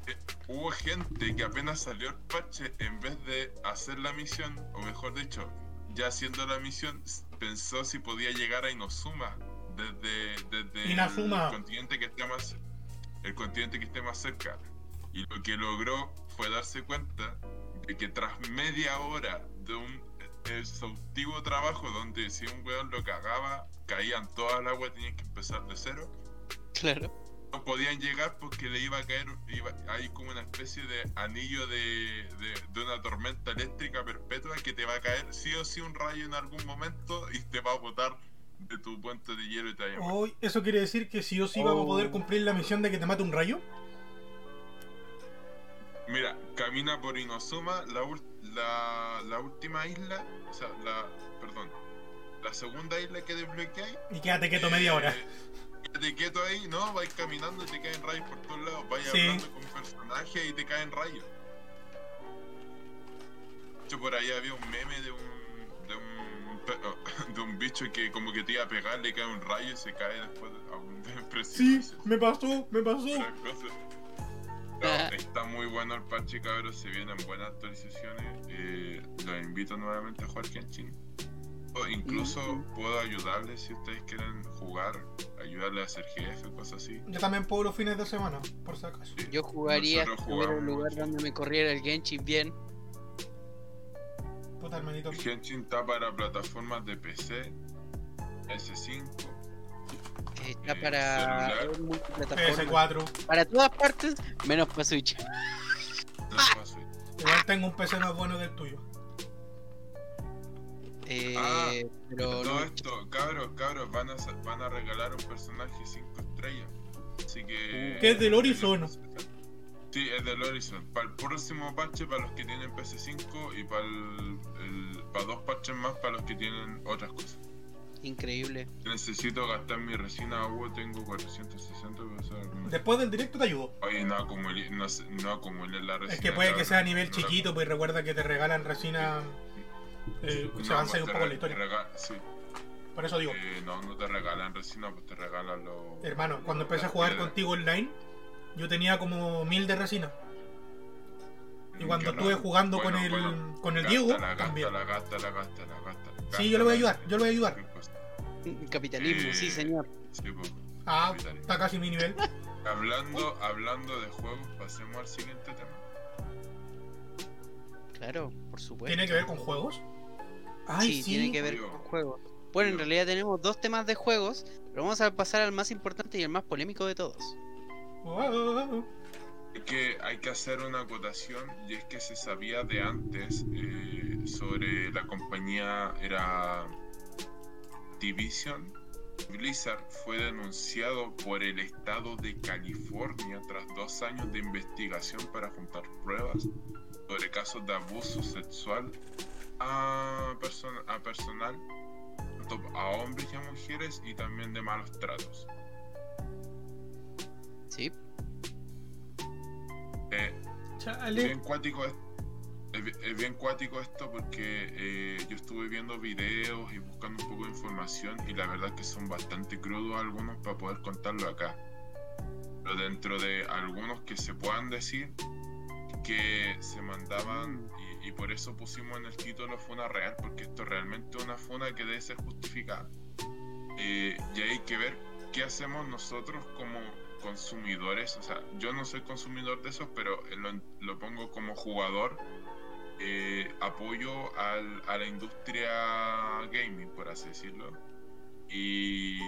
Eh, hubo gente que apenas salió el parche, en vez de hacer la misión, o mejor dicho, ya haciendo la misión, pensó si podía llegar a Inozuma desde, desde Inazuma. el continente que esté más el continente que esté más cerca. Y lo que logró fue darse cuenta de que tras media hora de un exhaustivo trabajo donde si un weón lo cagaba, caían todas al agua y tenían que empezar de cero, Claro. No podían llegar porque le iba a caer, iba, hay como una especie de anillo de, de, de una tormenta eléctrica perpetua que te va a caer sí o sí un rayo en algún momento y te va a botar de tu puente de hielo y te va a ¿Eso quiere decir que sí o sí vamos a poder Oh. cumplir la misión de que te mate un rayo? Mira, camina por Inozuma, la, ul- la, la última isla, o sea, la, perdón, la segunda isla que desbloqueáis. Y quédate quieto media hora. Quédate quieto ahí, no, vais caminando y te caen rayos por todos lados, vais Sí. hablando con personajes y te caen rayos. De hecho, por ahí había un meme de un, de un, [laughs] de un bicho que como que te iba a pegar, le cae un rayo y se cae después a un [laughs] Sí, precipicio. me pasó, me pasó. No, está muy bueno el parche, cabros. Se vienen buenas actualizaciones. Eh, los invito nuevamente a jugar Genshin. O incluso Mm. puedo ayudarles si ustedes quieren jugar, ayudarles a hacer jefe, cosas así. Yo también puedo los fines de semana, por si acaso. Sí. Yo jugaría hubiera un lugar donde me corriera el Genshin bien. Puta, hermanito. Genshin está para plataformas de PC, S5, que Está Eh, para celular. es multiplataforma. PS4. Para todas partes, menos para Switch. no para Switch. Igual tengo un PC más bueno que el tuyo. Eh, Ah, pero Todo no, esto, cabros, cabros, van a, van a regalar un personaje 5 estrellas. Así que. ¿Qué es del Horizon? Sí, es del Horizon. Para el próximo parche, para los que tienen PS5 y para, el, el- para dos parches más, para los que tienen otras cosas. increíble. Necesito gastar mi resina agua, tengo 460 pesos. Después del directo te ayudo. Oye, no acumulé, no, no acumulé la resina. Es que puede que sea a nivel No la- chiquito, pues recuerda que te regalan resina. Eh, se No, avanza pues un te poco la historia. sí. Por eso digo, Eh, no, no te regalan resina, pues te regalan los. hermano, cuando empecé a jugar piedras. contigo online, yo tenía como mil de resina. Y cuando Qué estuve jugando Bueno, con el, bueno, con el gástala, Diego, gástala, también. gástala, gástala, gástala, Sí, yo le voy a ayudar, yo le voy a ayudar. Capitalismo, sí, Eh, señor. Sí, pues. Ah, está casi mi nivel. Hablando, hablando de juegos, pasemos al siguiente tema. Claro, por supuesto. ¿Tiene que ver con juegos? Ay, sí, sí. tiene que ver con juegos. Bueno, en realidad tenemos dos temas de juegos, pero vamos a pasar al más importante y el más polémico de todos. Wow. Es que hay que hacer una acotación y es que se sabía de antes eh, sobre la compañía era Division. Blizzard fue denunciado por el estado de California tras dos años de investigación para juntar pruebas sobre casos de abuso sexual a, persona- a personal, tanto a hombres y a mujeres y también de malos tratos. Sí, Eh, Chale. bien cuático es, es bien cuático esto porque eh, yo estuve viendo videos y buscando un poco de información y la verdad que son bastante crudos algunos para poder contarlo acá. Pero dentro de algunos que se puedan decir que se mandaban y, y por eso pusimos en el título funa real porque esto realmente es una funa que debe ser justificada. Eh, y hay que ver qué hacemos nosotros como consumidores, o sea, yo no soy consumidor de esos, pero lo, lo pongo como jugador, eh, apoyo al- a la industria gaming, por así decirlo. Y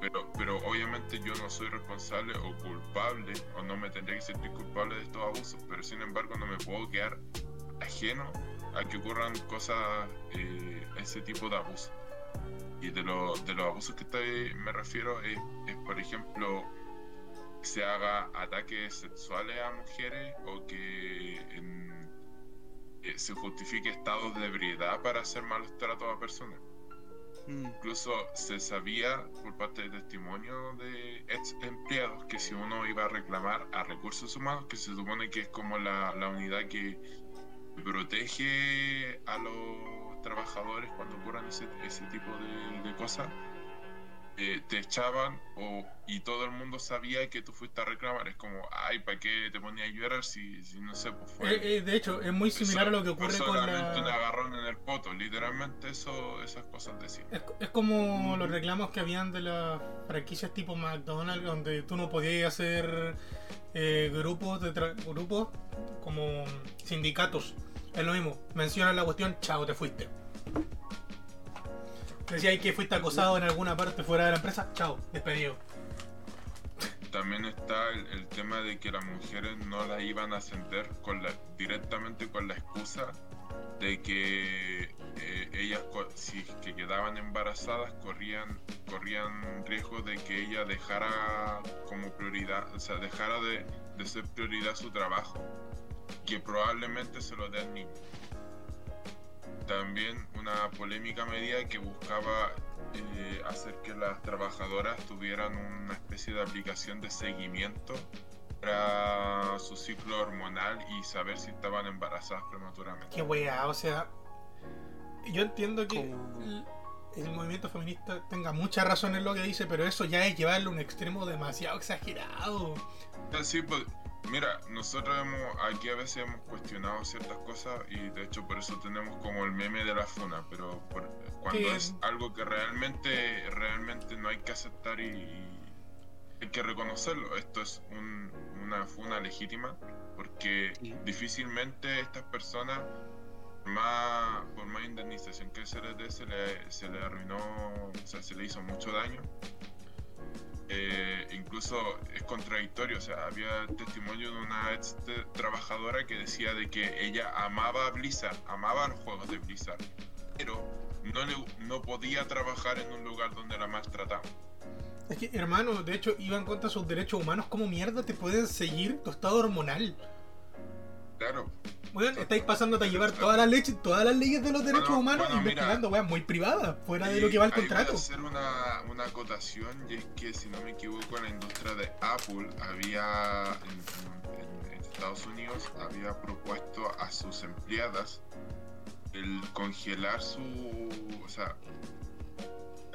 pero, pero obviamente yo no soy responsable o culpable, o no me tendría que sentir culpable de estos abusos, pero sin embargo no me puedo quedar ajeno a que ocurran cosas, eh, ese tipo de abusos. Y de, lo, de los abusos que estoy, me refiero es, por ejemplo, se haga ataques sexuales a mujeres o que eh, se justifique estados de ebriedad para hacer malos tratos a personas. Mm, Incluso se sabía por parte de testimonio de ex empleados que si uno iba a reclamar a recursos humanos, que se supone que es como la, la unidad que protege a los trabajadores cuando ocurran ese, ese tipo de, de cosas, eh, te echaban o, y todo el mundo sabía que tú fuiste a reclamar. Es como, ay, ¿para qué te ponías a llorar si, si no sé, pues fue... Eh, eh, de hecho, es muy similar a lo que ocurre con solamente un la... agarrón en el poto, literalmente eso, esas cosas decían. Es, es como los reclamos que habían de las franquicias tipo McDonald's, donde tú no podías hacer eh, grupos de tra- grupos como sindicatos. Es lo mismo, mencionan la cuestión, chao, te fuiste. Decía que fuiste acosado en alguna parte fuera de la empresa, chao, despedido. También está el, tema de que las mujeres no la iban a ascender directamente con la excusa de que eh, ellas si que quedaban embarazadas corrían corrían riesgo de que ella dejara como prioridad, o sea, dejara de, de ser prioridad su trabajo, que probablemente se lo dé al niño. También una polémica medida que buscaba eh, hacer que las trabajadoras tuvieran una especie de aplicación de seguimiento para su ciclo hormonal y saber si estaban embarazadas prematuramente. Qué weá, o sea. Yo entiendo que el, el movimiento feminista tenga mucha razón en lo que dice, pero eso ya es llevarlo a un extremo demasiado exagerado. Sí, pues, mira, nosotros hemos, aquí a veces hemos cuestionado ciertas cosas y de hecho por eso tenemos como el meme de la funa, pero por- cuando Sí. es algo que realmente, realmente no hay que aceptar y, y hay que reconocerlo. Esto es un- una funa legítima porque Sí. difícilmente estas personas, por más, por más indemnización que se les dé, se le, se le arruinó, o sea, se le hizo mucho daño. Eh, incluso es contradictorio, o sea, había testimonio de una ex trabajadora que decía de que ella amaba a Blizzard, amaba los juegos de Blizzard, pero no, le, no podía trabajar en un lugar donde la maltrataban. Es que, hermano, de hecho, iban contra sus derechos humanos. ¿Cómo mierda te pueden seguir tu estado hormonal? Claro, Weón, estáis pasándote a llevar todas las, leches, todas las leyes de los derechos Bueno, humanos bueno, investigando weas muy privadas, fuera de lo que va el ahí voy a contrato. hacer una, una acotación y es que si no me equivoco en la industria de Apple había en, en- en Estados Unidos había propuesto a sus empleadas el congelar su o sea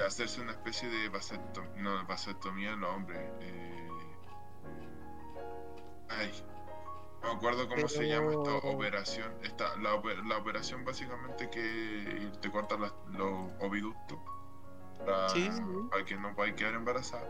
hacerse una especie de vasectomía, no, vasectomía en los hombres eh, ay no me acuerdo cómo se llama esta operación. Esta, la, la operación básicamente que te cortan las- los oviductos para, Sí, sí. para que no puedas quedar embarazada.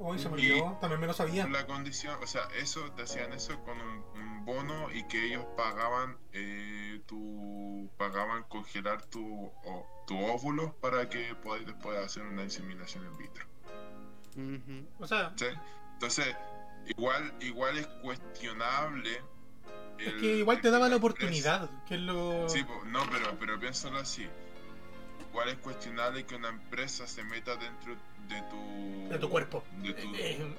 Uy, se me olvidó, también me lo sabía. La condición, o sea, eso te hacían eso con un, un bono y que ellos pagaban eh, tu pagaban congelar tu o, tu óvulo para que podáis después hacer una inseminación in vitro. O sea, ¿sí? Entonces, igual igual es cuestionable es el- que igual te daba la oportunidad, que es lo... Sí, no, pero, pero piénsalo así. Igual es cuestionable que una empresa se meta dentro de tu... de tu cuerpo. De tu, Eh, eh,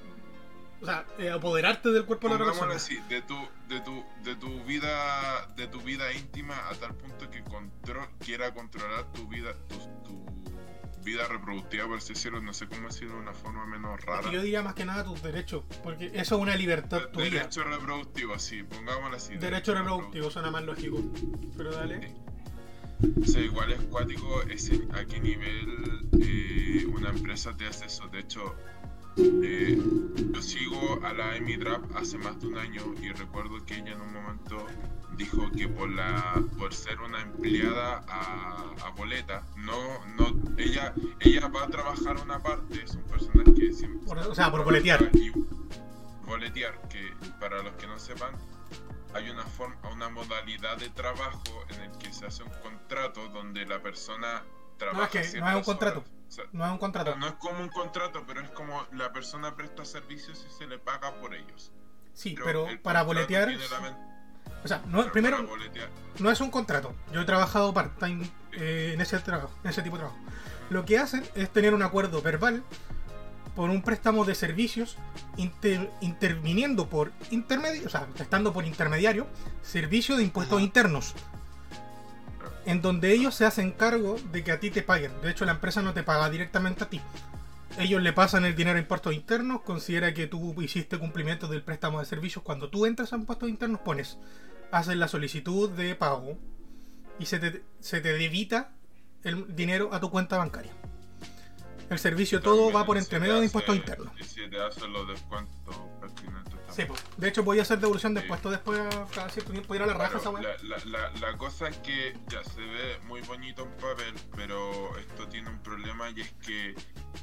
o sea, eh, apoderarte del cuerpo de la persona. así, de tu, de tu, de tu vida, de tu vida íntima a tal punto que contro quiera controlar tu vida, tu, tu vida reproductiva, por así decirlo, no sé cómo decirlo de una forma menos Es rara. yo diría más que nada tus derechos, porque eso es una libertad De- tuya. Derecho reproductivo, sí, pongámoslo así. Derecho reproductivo suena más lógico. Pero dale. O sea, igual es cuático ese, a qué nivel eh, una empresa te hace eso. De hecho, eh, yo sigo a la Amy Drap hace más de un año y recuerdo que ella en un momento dijo que por la por ser una empleada a, a boleta, no, no, ella, ella va a trabajar una parte, es un personaje que siempre Por- o sea, por boletear. y boletear, que para los que no sepan, hay una forma, una modalidad de trabajo en el que se hace un contrato donde la persona trabaja No, es que no es un contrato. horas. O sea, No es un contrato. no es como un contrato, pero es como la persona presta servicios y se le paga por ellos. Sí, pero para boletear. O sea, no, primero, no es un contrato. Yo he trabajado part-time eh, en ese trabajo, en ese tipo de trabajo. Lo que hacen es tener un acuerdo verbal por un préstamo de servicios inter- interviniendo por intermedio, o sea, estando por intermediario, servicio de impuestos Ajá. internos. En donde ellos se hacen cargo de que a ti te paguen. De hecho, la empresa no te paga directamente a ti. Ellos le pasan el dinero a impuestos internos, considera que tú hiciste cumplimiento del préstamo de servicios. Cuando tú entras a impuestos internos, pones, haces la solicitud de pago y se te, se te debita el dinero a tu cuenta bancaria. El servicio todo va por entre medio de impuestos internos. Y si te hacen los descuentos pertinentes también. Sí, pues. De hecho, voy a hacer devolución de Sí. impuestos después, cada cierto tiempo, ir a la raja Claro, esa weá. la, la, la, la cosa es que ya se ve muy bonito en papel, pero esto tiene un problema y es que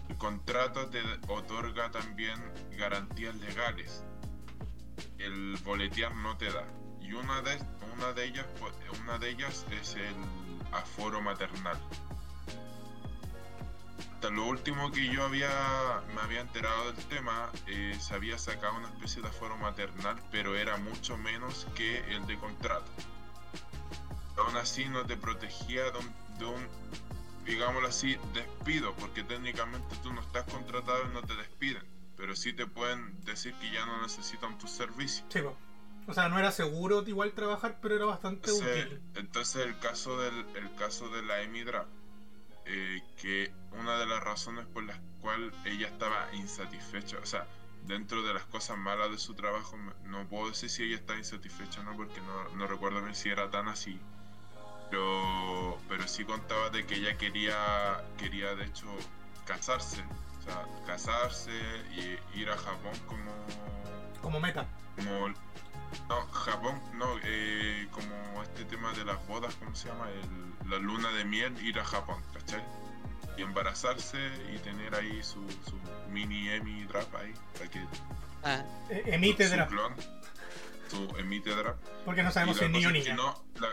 el contrato te otorga también garantías legales. El boletear no te da. Y una de, una de ellas una de ellas es el aforo maternal. Hasta lo último que yo había me había enterado del tema, eh, se había sacado una especie de aforo maternal, pero era mucho menos que el de contrato. Aún así no te protegía de un, de un, digámoslo así, despido, porque técnicamente tú no estás contratado y no te despiden, pero sí te pueden decir que ya no necesitan tus servicios. Sí. O sea, no era seguro igual trabajar, pero era bastante Entonces, útil. entonces el caso del el caso de la Emidra, eh, que una de las razones por las cuales ella estaba insatisfecha, o sea, dentro de las cosas malas de su trabajo, no puedo decir si ella está insatisfecha o no, porque no, no recuerdo bien si era tan así, pero, pero sí contaba de que ella quería, quería de hecho casarse, o sea, casarse y ir a Japón como Como meta. como no Japón no eh, como este tema de las bodas cómo se llama El- la luna de miel ir a Japón ¿cachai? Y embarazarse y tener ahí su, su mini Emi drap ahí para que Ah, Eh, emite su draft. clon su emite drap Porque no sabemos si es niño o niña. no, la-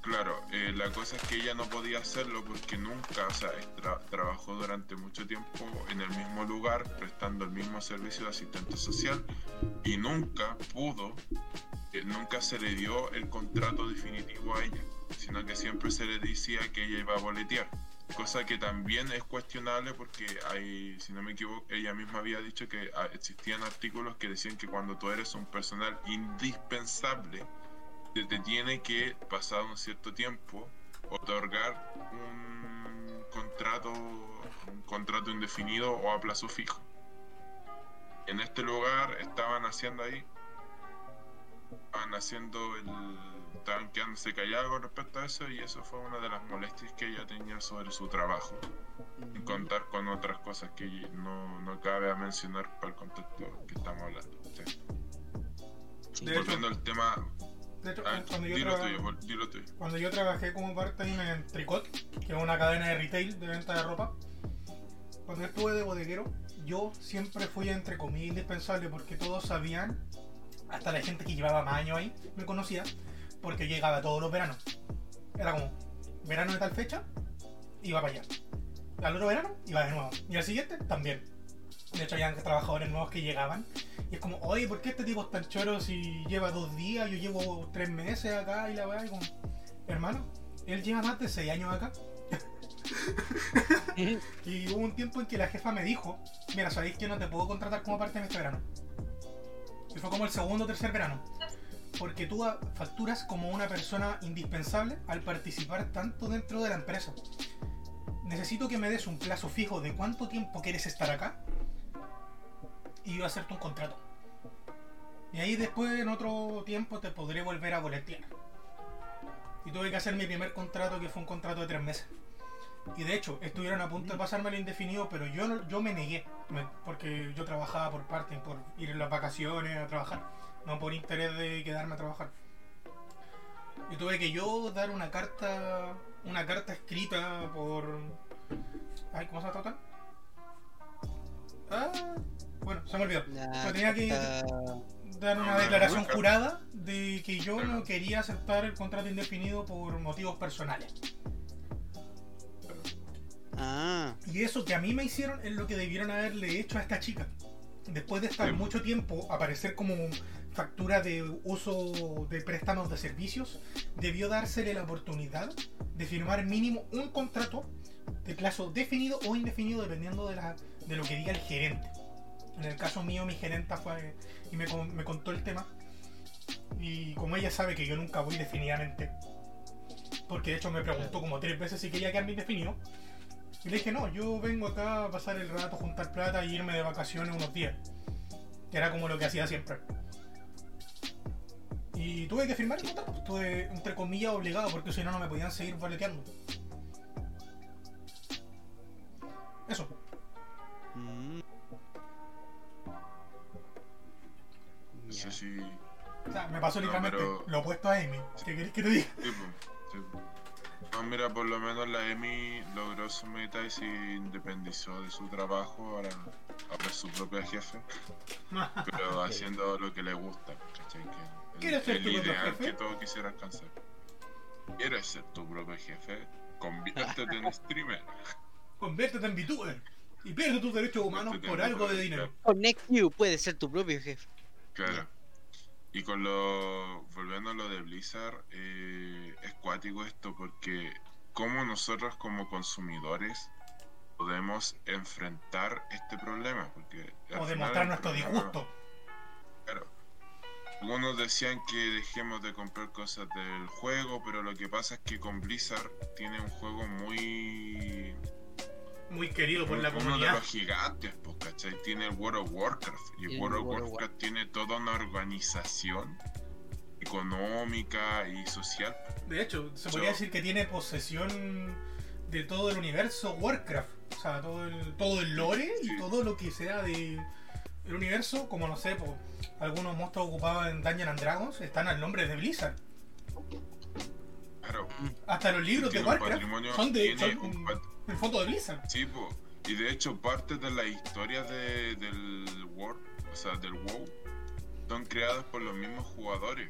claro, eh, la cosa es que ella no podía hacerlo porque nunca, o sea, tra- trabajó durante mucho tiempo en el mismo lugar, prestando el mismo servicio de asistente social y nunca pudo, eh, nunca se le dio el contrato definitivo a ella, sino que siempre se le decía que ella iba a boletear. Cosa que también es cuestionable porque hay, si no me equivoco, ella misma había dicho que ah, existían artículos que decían que cuando tú eres un personal indispensable, se te tiene que, pasado un cierto tiempo, otorgar un contrato, un contrato indefinido o a plazo fijo. En este lugar estaban haciendo ahí, estaban haciendo el, estaban quedándose callados con respecto a eso y eso fue una de las molestias que ella tenía sobre su trabajo. Sin contar con otras cosas que no, no cabe a mencionar para el contexto que estamos hablando. ¿sí? sí. De hecho- Volviendo al tema, De hecho, ah, cuando yo, dilo traba- tuyo, dilo tuyo. cuando yo trabajé como part-time en Tricot, que es una cadena de retail de venta de ropa, cuando estuve de bodeguero, yo siempre fui entre comillas indispensable porque todos sabían, hasta la gente que llevaba más años ahí me conocía, porque yo llegaba todos los veranos. Era como, verano de tal fecha, iba para allá. Al otro verano, iba de nuevo. Y al siguiente, también. De hecho, había trabajadores nuevos que llegaban. Y es como, oye, ¿por qué este tipo es tan choro si lleva dos días? Yo llevo tres meses acá y la weá. Y como, hermano, él lleva más de seis años acá. [laughs] Y hubo un tiempo en que la jefa me dijo, mira, sabéis que no te puedo contratar como parte de este verano. Y fue como el segundo o tercer verano. Porque tú facturas como una persona indispensable al participar tanto dentro de la empresa. Necesito que me des un plazo fijo de cuánto tiempo quieres estar acá y yo hacerte un contrato. Y ahí después en otro tiempo te podré volver a boletear. Y tuve que hacer mi primer contrato que fue un contrato de tres meses. Y de hecho, estuvieron a punto de pasarme el indefinido, pero yo yo me negué, porque yo trabajaba por parte, por ir en las vacaciones a trabajar, no por interés de quedarme a trabajar. Y tuve que yo dar una carta, una carta escrita por... Ay, ¿cómo se trata? Ah, bueno, se me olvidó. Pero tenía que- Dar una declaración jurada de que yo no quería aceptar el contrato indefinido por motivos personales. Ah, Y eso que a mí me hicieron es lo que debieron haberle hecho a esta chica. Después de estar Sí. mucho tiempo aparecer como factura de uso de préstamos de servicios, debió dársele la oportunidad de firmar mínimo un contrato de plazo definido o indefinido dependiendo de, la, de lo que diga el gerente. En el caso mío, mi gerenta fue y me, me contó el tema. Y como ella sabe que yo nunca voy definidamente, porque de hecho me preguntó como tres veces si quería quedarme indefinido, y le dije, no, yo vengo acá a pasar el rato, juntar plata y irme de vacaciones unos días. Que era como lo que hacía siempre. Y tuve que firmar el contrato, pues, estuve entre comillas obligado porque si no no me podían seguir boleteando. Eso. mm, Eso ya. sí. O sea, me pasó No, literalmente pero- lo opuesto a Amy. ¿Qué querés que te diga? Sí, po, sí, po. No, mira, por lo menos la Emi logró su meta y se independizó de su trabajo, ahora, ahora es su propia jefe, [laughs] pero haciendo lo que le gusta, ¿cachai? Que ¿Quieres ser el tu propio ideal jefe? que todos quisiera alcanzar. ¿Quieres ser tu propio jefe? Conviértete en streamer. [laughs] Conviértete en VTuber y pierde tus derechos humanos Conviértete por algo de dinero. Connect You puede ser tu propio jefe. Claro. Y con lo. Volviendo a lo de Blizzard, eh, es cuático esto porque, ¿cómo nosotros como consumidores podemos enfrentar este problema? Porque. O demostrar nuestro problema- disgusto. Claro. Algunos decían que dejemos de comprar cosas del juego, pero lo que pasa es que con Blizzard tiene un juego muy Muy querido por la uno de comunidad. los gigantes, pues, ¿cachai? Tiene el World of Warcraft. Y el El World of Warcraft tiene toda una organización económica y social. De hecho, se Yo- podría decir que tiene posesión de todo el universo Warcraft. O sea, todo el, todo el lore y todo lo que sea de el universo, como no sé, pues, algunos monstruos ocupados en Dungeons and Dragons están al nombre de Blizzard. Claro. Hasta los libros de Warcraft patrimonio- son de son un pat- en fondo de Blizzard. Sí, po. Y de hecho, parte de la historia de, del World, o sea, del WoW, son creadas por los mismos jugadores.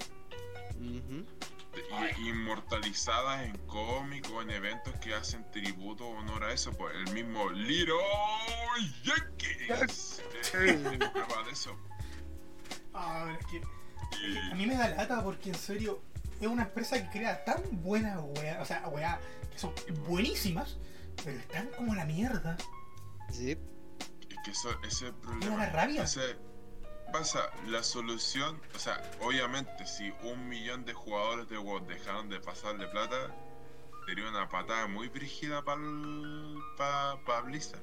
Inmortalizadas en cómics o en eventos que hacen tributo o honor a eso, pues el mismo Leroy Jenkins eh, [laughs] prueba de eso. Ah, pero es que Y- a mí me da lata porque en serio es una empresa que crea tan buenas weas, o sea, weas que son buenísimas, pero están como la mierda. Sí. Es que eso, ese es el problema. da rabia. Ese- pasa, la solución, o sea, obviamente, si un millón de jugadores de WoW dejaron de pasar de plata, sería una patada muy brígida para pa, Blizzard.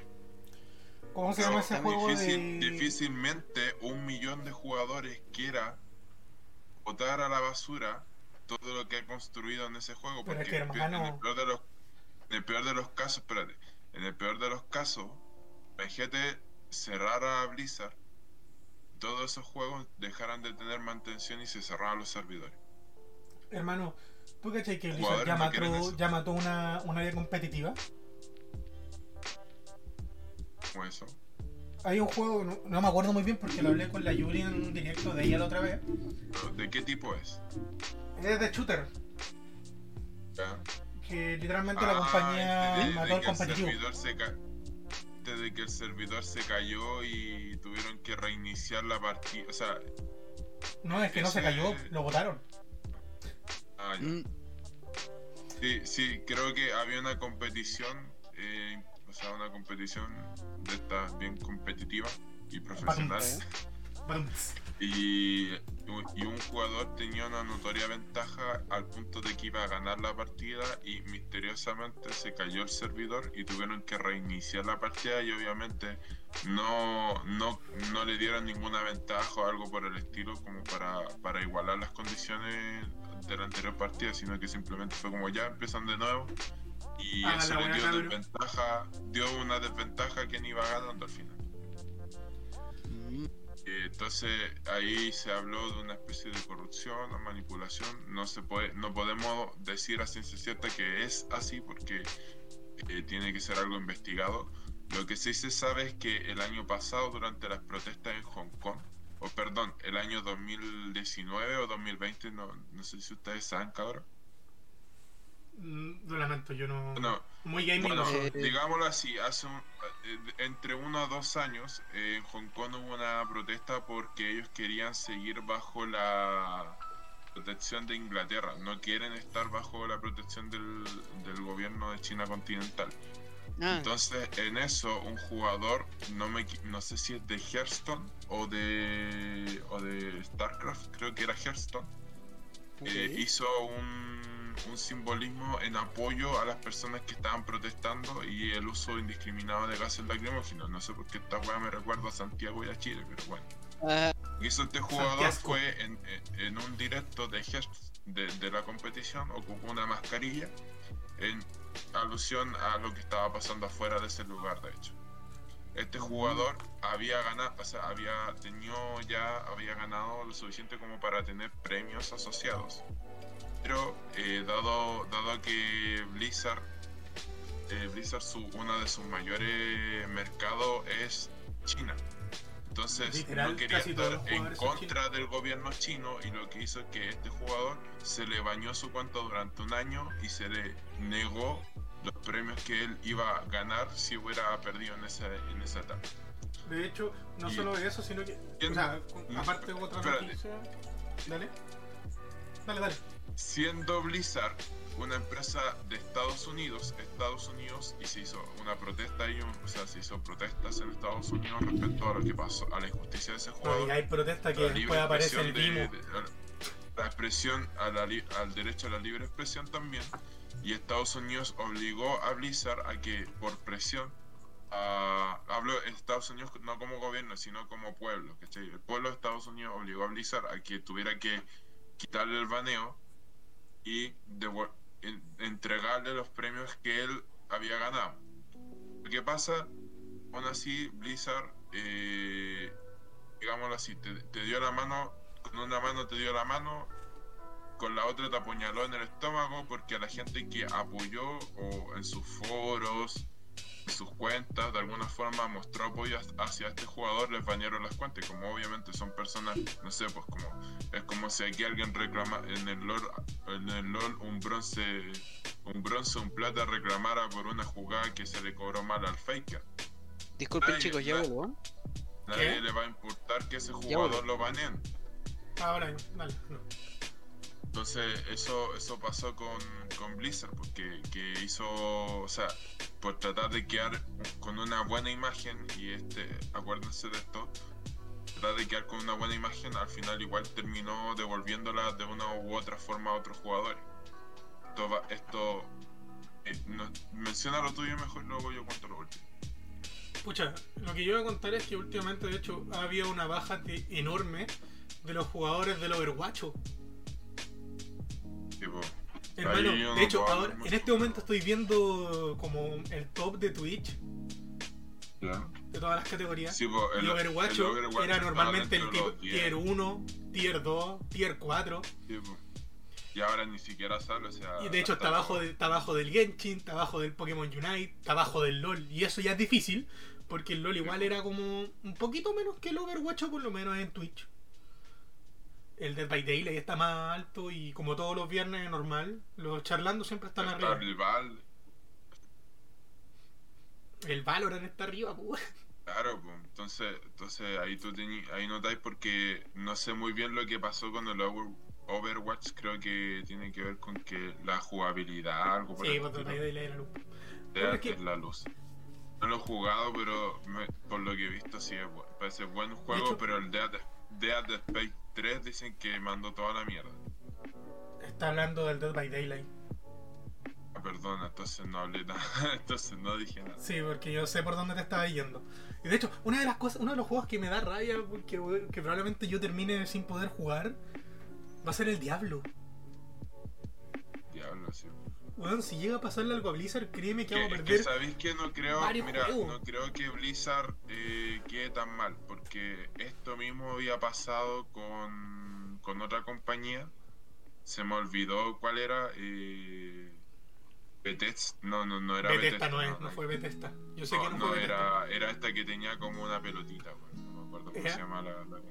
¿Cómo se llama ese juego difícil- de Difícilmente un millón de jugadores quiera botar a la basura todo lo que ha construido en ese juego. Pero es Porque que, en el peor de los, en el peor de los casos, espérate, en el peor de los casos, imagínate cerrar a Blizzard, todos esos juegos dejaran de tener mantención y se cerraran los servidores. Hermano, ¿tú cachai que Blizzard ya mató, eso. ya mató una, una área competitiva? Como eso. Hay un juego, no, no me acuerdo muy bien porque lo hablé con la Yuri en un directo de ella la otra vez. Pero, ¿De qué tipo es? Es de shooter, ¿Ya? que literalmente la Ah, compañía de- de mató al el competitivo. servidor se de que el servidor se cayó y tuvieron que reiniciar la partida. O sea, No, es que no se cayó, lo votaron. ah, ya. Mm, sí, sí, creo que había una competición, eh, o sea, una competición de estas bien competitiva y profesional. Y, y un jugador tenía una notoria ventaja al punto de que iba a ganar la partida y misteriosamente se cayó el servidor y tuvieron que reiniciar la partida y obviamente no, no, no le dieron ninguna ventaja o algo por el estilo como para, para igualar las condiciones de la anterior partida, sino que simplemente fue como ya empiezan de nuevo y Hagan eso le dio desventaja, dio una desventaja a quien iba ganando al final. Eh, Entonces ahí se habló de una especie de corrupción o manipulación. No se puede, no podemos decir a ciencia cierta que es así porque eh, tiene que ser algo investigado. Lo que sí se sabe es que el año pasado, durante las protestas en Hong Kong, o perdón, el año 2019 o 2020, no, no sé si ustedes saben, cabrón. Mm, Lo lamento, yo no. Bueno, Muy gaming bueno, no eh, digámoslo así, hace un- eh, entre uno a dos años eh, en Hong Kong hubo una protesta porque ellos querían seguir bajo la protección de Inglaterra, no quieren estar bajo la protección del, del gobierno de China continental. Ah, Entonces, en eso, un jugador, no me no sé si es de Hearthstone o de o de StarCraft, creo que era Hearthstone, eh, hizo un, un simbolismo en apoyo a las personas que estaban protestando y el uso indiscriminado de gases lacrimógenos. No sé por qué esta weá me recuerda a Santiago y a Chile, pero bueno. Ah, Lo que hizo este jugador Santiago. fue en, en- un directo de, de, de la competición, ocupó una mascarilla en alusión a lo que estaba pasando afuera de ese lugar, de hecho. Este jugador había ganado, o sea, había tenido ya, había ganado lo suficiente como para tener premios asociados. Pero eh, dado, dado que Blizzard, eh, Blizzard su, uno de sus mayores mercados es China. Entonces Literal, no quería estar en contra del gobierno chino y lo que hizo es que este jugador se le bañó su cuenta durante un año y se le negó los premios que él iba a ganar si hubiera perdido en esa, en esa etapa. De hecho, no Y- solo eso, sino que. ¿Quién- O sea, aparte de otra noticia. Dale. Dale, dale. Siendo Blizzard una empresa de Estados Unidos, Estados Unidos, y se hizo una protesta ahí, o sea, se hizo protestas en Estados Unidos respecto a lo que pasó, a la injusticia de ese No, y hay protesta que después aparece el de- la expresión a la li- al derecho a la libre expresión también y Estados Unidos obligó a Blizzard a que por presión a- hablo de Estados Unidos no como gobierno sino como pueblo ¿cachai? el pueblo de Estados Unidos obligó a Blizzard a que tuviera que quitarle el baneo y en- entregarle los premios que él había ganado ¿qué pasa? aún así Blizzard eh, digámoslo así, te, te dio la mano, con una mano te dio la mano, con la otra te apuñaló en el estómago porque a la gente que apoyó o en sus foros, sus cuentas, de alguna forma mostró apoyo hacia este jugador, les bañaron las cuentas. Y como obviamente son personas, no sé, pues como es como si aquí alguien reclama en el LOL, en el LOL un bronce, un bronce, un plata reclamara por una jugada que se le cobró mal al Faker. disculpen Nadie- chicos, ya nadie- voló. Nadie ¿Qué? le va a importar que ese jugador lo baneen. Ahora, dale. no. Entonces eso eso pasó con, con Blizzard porque que hizo, o sea, por tratar de quedar con una buena imagen y este, acuérdense de esto, tratar de quedar con una buena imagen, al final igual terminó devolviéndola de una u otra forma a otros jugadores. Esto, esto eh, menciona lo tuyo mejor, luego yo cuento lo último. Pucha, lo que yo voy a contar es que últimamente, de hecho, ha habido una baja enorme de los jugadores del Overwatch. Hermano, Ahí de hecho, ahora, en este momento estoy viendo como el top de Twitch de todas las categorías. Sí, po, y el- Overwatch, el Overwatch era normalmente el dentro de tipo los 10. tier 1, tier 2, tier 4. Sí, po. Y ahora ni siquiera sale, o sea. Y de hecho está abajo, de- está abajo del Genshin, está abajo del Pokémon Unite, está abajo del LOL. Y eso ya es difícil, porque el LOL igual era como un poquito menos que el Overwatch, o por lo menos en Twitch. El Dead by Daylight está más alto y como todos los viernes es normal, los charlando siempre están está arriba. el Val, El Valorant está arriba, pues. Claro, pues, entonces, entonces ahí tú tení, ahí notáis porque no sé muy bien lo que pasó con el Over- Overwatch, creo que tiene que ver con que la jugabilidad, algo por Sí, el pues Daylight era luz. de es que- la luz. No lo he jugado, pero me- por lo que he visto sí es bu- parece buen juego, hecho- pero el Dead, Dead Space 3 dicen que mandó toda la mierda. Está hablando del Dead by Daylight. Ah, perdona, entonces no hablé nada, [laughs] entonces no dije nada. Sí, porque yo sé por dónde te estaba yendo. Y de hecho, una de las cosas, uno de los juegos que me da rabia, porque que probablemente yo termine sin poder jugar, va a ser el Diablo. Diablo, sí. Weón, si llega a pasarle algo a Blizzard, créeme que Que, vamos a es perder. que sabéis que no creo, mira, no creo que Blizzard eh, quede tan mal, porque esto mismo había pasado con, con otra compañía. Se me olvidó cuál era. Eh, Bethesda. No, no, no era Bethesda Bethesda. no es, no fue Bethesda. Yo sé No, que no, no, fue era, era esta que tenía como una pelotita, weón. No me acuerdo cómo ¿Ea? se llama la. la-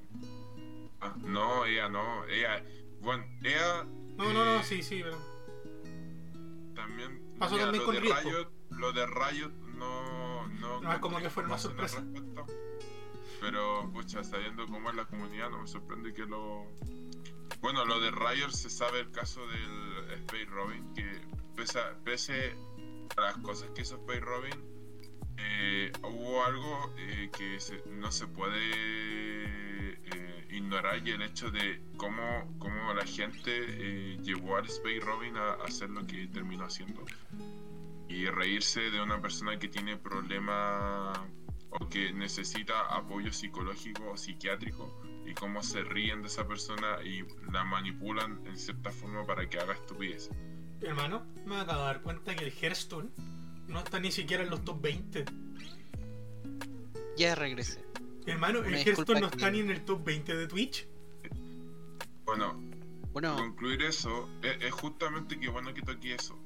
Ah, no, ella no. Ella. Bueno, ella. No, no, no, eh, sí, sí, pero. Puta Pasó Mira, también lo con de Riot. po. Riot, lo de Riot no, no, No es como que fue una sorpresa. respecto. Pero, pucha, sabiendo cómo es la comunidad, no me sorprende que lo. Bueno, lo de Riot se sabe el caso del Space Robin, que pese a, pese a las cosas que hizo Space Robin, eh, hubo algo eh, que se- no se puede ignorar y el hecho de cómo, cómo la gente eh, llevó al Space Robin a, a hacer lo que terminó haciendo y reírse de una persona que tiene problemas o que necesita apoyo psicológico o psiquiátrico y cómo se ríen de esa persona y la manipulan en cierta forma para que haga estupidez. Hermano, me acabo de dar cuenta que el Hearthstone no está ni siquiera en los top 20. Ya regresé. Hermano, el Hearthstone no está que- ni en el top 20 de Twitch. Bueno, Bueno, concluir eso es, es justamente que bueno que toque eso.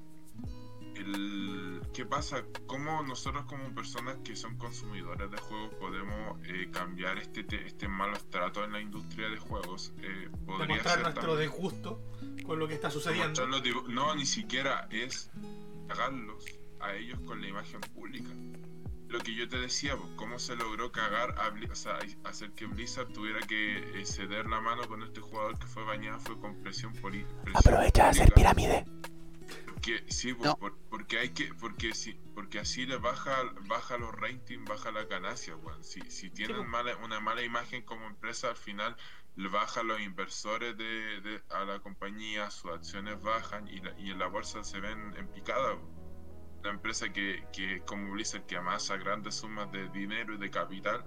El, ¿Qué pasa? ¿Cómo nosotros como personas que son consumidores de juegos podemos eh, cambiar este, te- este malos tratos en la industria de juegos? Eh, podría Demostrar ser nuestro también- disgusto con lo que está sucediendo. No, ni siquiera es cagarlos a ellos con la imagen pública. Lo que yo te decía, pues, cómo se logró cagar, a Bli- o sea, hacer que Blizzard tuviera que eh, ceder la mano con este jugador que fue bañado fue con presión presión Aprovecha de hacer pirámide. Porque, sí, pues, No. por- porque hay que, porque sí, porque así le baja, baja los ratings, baja la ganancia, weón. Si, si tienen pues. mala, una mala imagen como empresa, al final le baja los inversores de, de- a la compañía, sus acciones bajan y, la- y en la bolsa se ven en picada. weón. Una empresa que, que como Blizzard que amasa grandes sumas de dinero y de capital,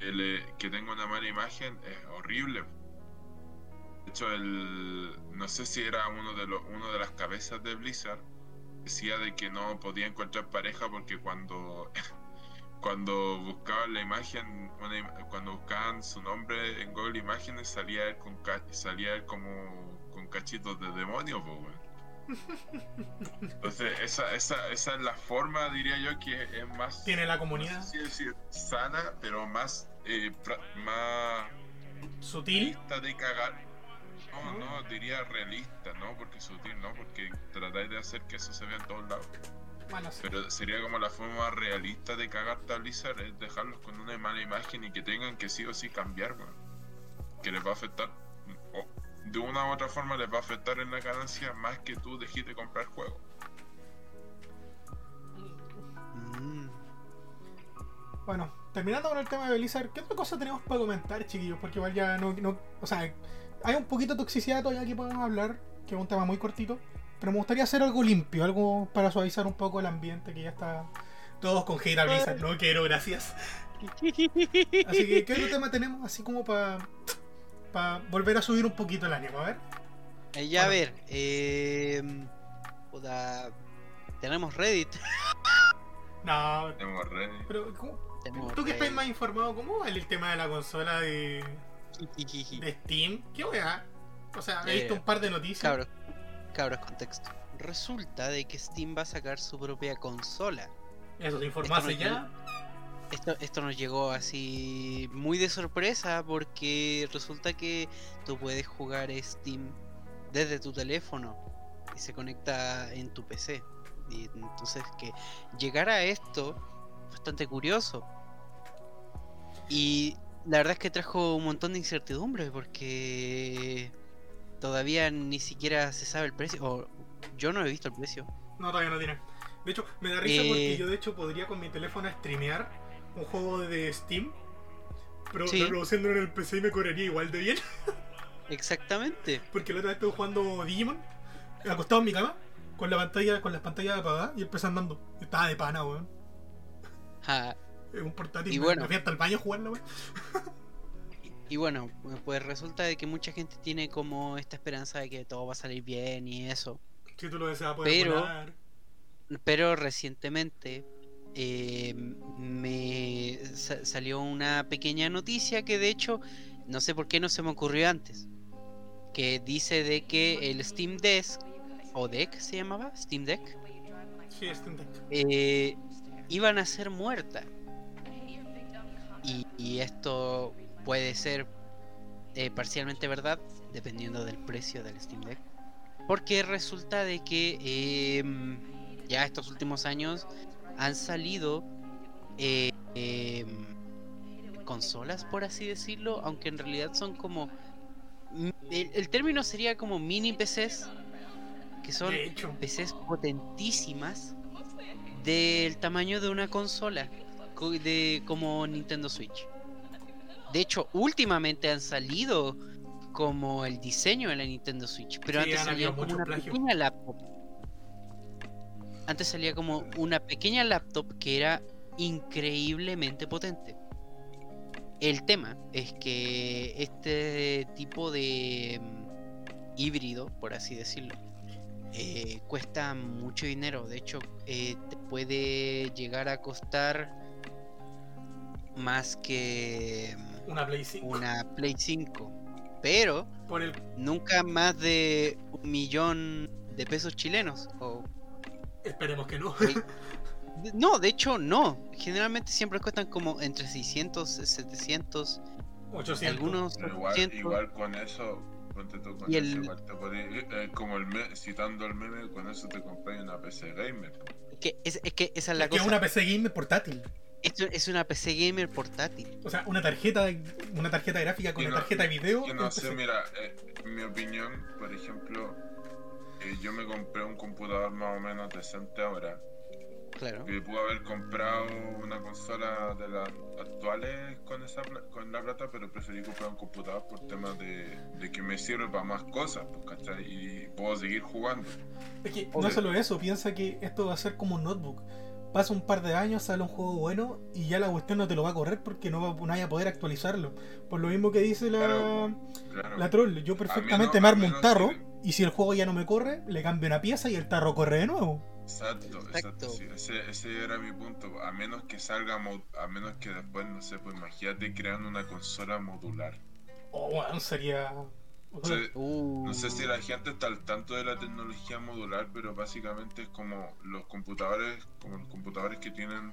el, eh, que tenga una mala imagen es horrible. De hecho, el, no sé si era uno de los, uno de las cabezas de Blizzard, decía de que no podía encontrar pareja porque cuando [laughs] cuando buscaban la imagen, cuando buscaban su nombre en Google Imágenes salía él con salía como con cachitos de demonio, weón. Entonces, esa, esa, esa es la forma, diría yo, que es más Tiene la no comunidad sé si decir sana, pero más eh, más sutil. de cagar. No, no, diría realista, ¿no? Porque sutil, ¿no? Porque tratáis de hacer que eso se vea en todos lados. Bueno, sí. Pero sería como la forma realista de cagar a Blizzard es dejarlos con una mala imagen y que tengan que sí o sí cambiar, weón. Que les va a afectar, de una u otra forma les va a afectar en la ganancia más que tú dejes de comprar juegos. mm, Bueno, terminando con el tema de Blizzard, ¿qué otra cosa tenemos para comentar, chiquillos? Porque igual ya no, no- O sea, hay un poquito de toxicidad todavía que podemos hablar, que es un tema muy cortito. Pero me gustaría hacer algo limpio, algo para suavizar un poco el ambiente que ya está. Todos con hate a Blizzard, no quiero, gracias. [laughs] Así que, ¿qué otro tema tenemos así como para para volver a subir un poquito el ánimo? A ver. eh, ya a ver, eh, puta, tenemos Reddit. No, Tenemos redes. pero ¿cómo- Tenemos tú que estás Reddit. más informado, ¿cómo es el tema de la consola de, de Steam? ¿Qué weá? O sea, he Eh, visto un par de noticias. Cabros, cabros, contexto. Resulta de que Steam va a sacar su propia consola. Eso, te informaste no ya. Esto, esto nos llegó así muy de sorpresa porque resulta que tú puedes jugar Steam desde tu teléfono y se conecta en tu PC. Y entonces que llegar a esto bastante curioso. Y la verdad es que trajo un montón de incertidumbre porque todavía ni siquiera se sabe el precio. O yo no he visto el precio. No, todavía no tiene. De hecho, me da risa Eh. porque yo de hecho podría con mi teléfono streamear un juego de Steam, pero Sí. reproduciéndolo en el PC y me correría igual de bien. [laughs] Exactamente. Porque la otra vez estuve jugando Digimon, acostado en mi cama, con la pantalla, con las pantallas apagadas y el PC andando. Estaba de pana, weón. Ja. Es un portátil. Y me- bueno. Me fui hasta el baño a jugarla, weón. Y bueno, pues resulta de que mucha gente tiene como esta esperanza de que todo va a salir bien y eso. Si tú lo deseas poder Pero- volar. Pero recientemente eh, me sa- salió una pequeña noticia que de hecho no sé por qué no se me ocurrió antes. Que dice de que el Steam Deck, o Deck se llamaba, Steam Deck, Sí, Steam Deck. eh, iban a ser muertas. Y, y esto puede ser eh, parcialmente verdad, dependiendo del precio del Steam Deck. Porque resulta de que em, ya estos últimos años han salido eh, em, consolas, por así decirlo, aunque en realidad son como... mm, El, el término sería como mini PCs, que son PCs potentísimas del tamaño de una consola co- de como Nintendo Switch. De hecho, últimamente han salido como el diseño de la Nintendo Switch, pero Sí, antes salía como una plagio. pequeña laptop. Antes salía como una pequeña laptop que era increíblemente potente. El tema es que este tipo de mm, híbrido, por así decirlo, eh, cuesta mucho dinero. De hecho, eh, te puede llegar a costar más que mm, una Play 5. una Play 5. Pero Por el, nunca más de un millón de pesos chilenos. O, esperemos que no. [laughs] no, de hecho no. Generalmente siempre cuestan como entre 600, 700, 800. algunos Pero igual, 800. igual con eso, ponte tú con Y eso, el- igual te podés- eh, como el me- citando el meme, con eso te compré una PC gamer. Que es, es que esa es la Es que es cosa. una PC gamer portátil. Esto es una PC gamer portátil. O sea, una tarjeta, una tarjeta gráfica con Y una no- tarjeta de video. Yo no sé, PC. mira, eh, en mi opinión, por ejemplo, eh, yo me compré un computador más o menos decente ahora. Claro. Y pude haber comprado una consola de las actuales con esa con la plata, pero preferí comprar un computador por temas de, de que me sirve para más cosas, pues, ¿cachai? Y puedo seguir jugando. Es que no solo eso, piensa que esto va a ser como un notebook. Pasa un par de años, sale un juego bueno y ya la cuestión no te lo va a correr porque no, va, no a poder actualizarlo. Por lo mismo que dice la, Claro, Claro. la troll, yo perfectamente menos- me armo un tarro que- y si el juego ya no me corre, le cambio una pieza y el tarro corre de nuevo. Exacto, Exacto. exacto. sí, ese, ese era mi punto. A menos que salga, mo- a menos que después, no sé, pues imagínate creando una consola modular. Oh, bueno, sería. O sea, Uh, No sé si la gente está al tanto de la tecnología modular, pero básicamente es como los computadores, como los computadores que tienen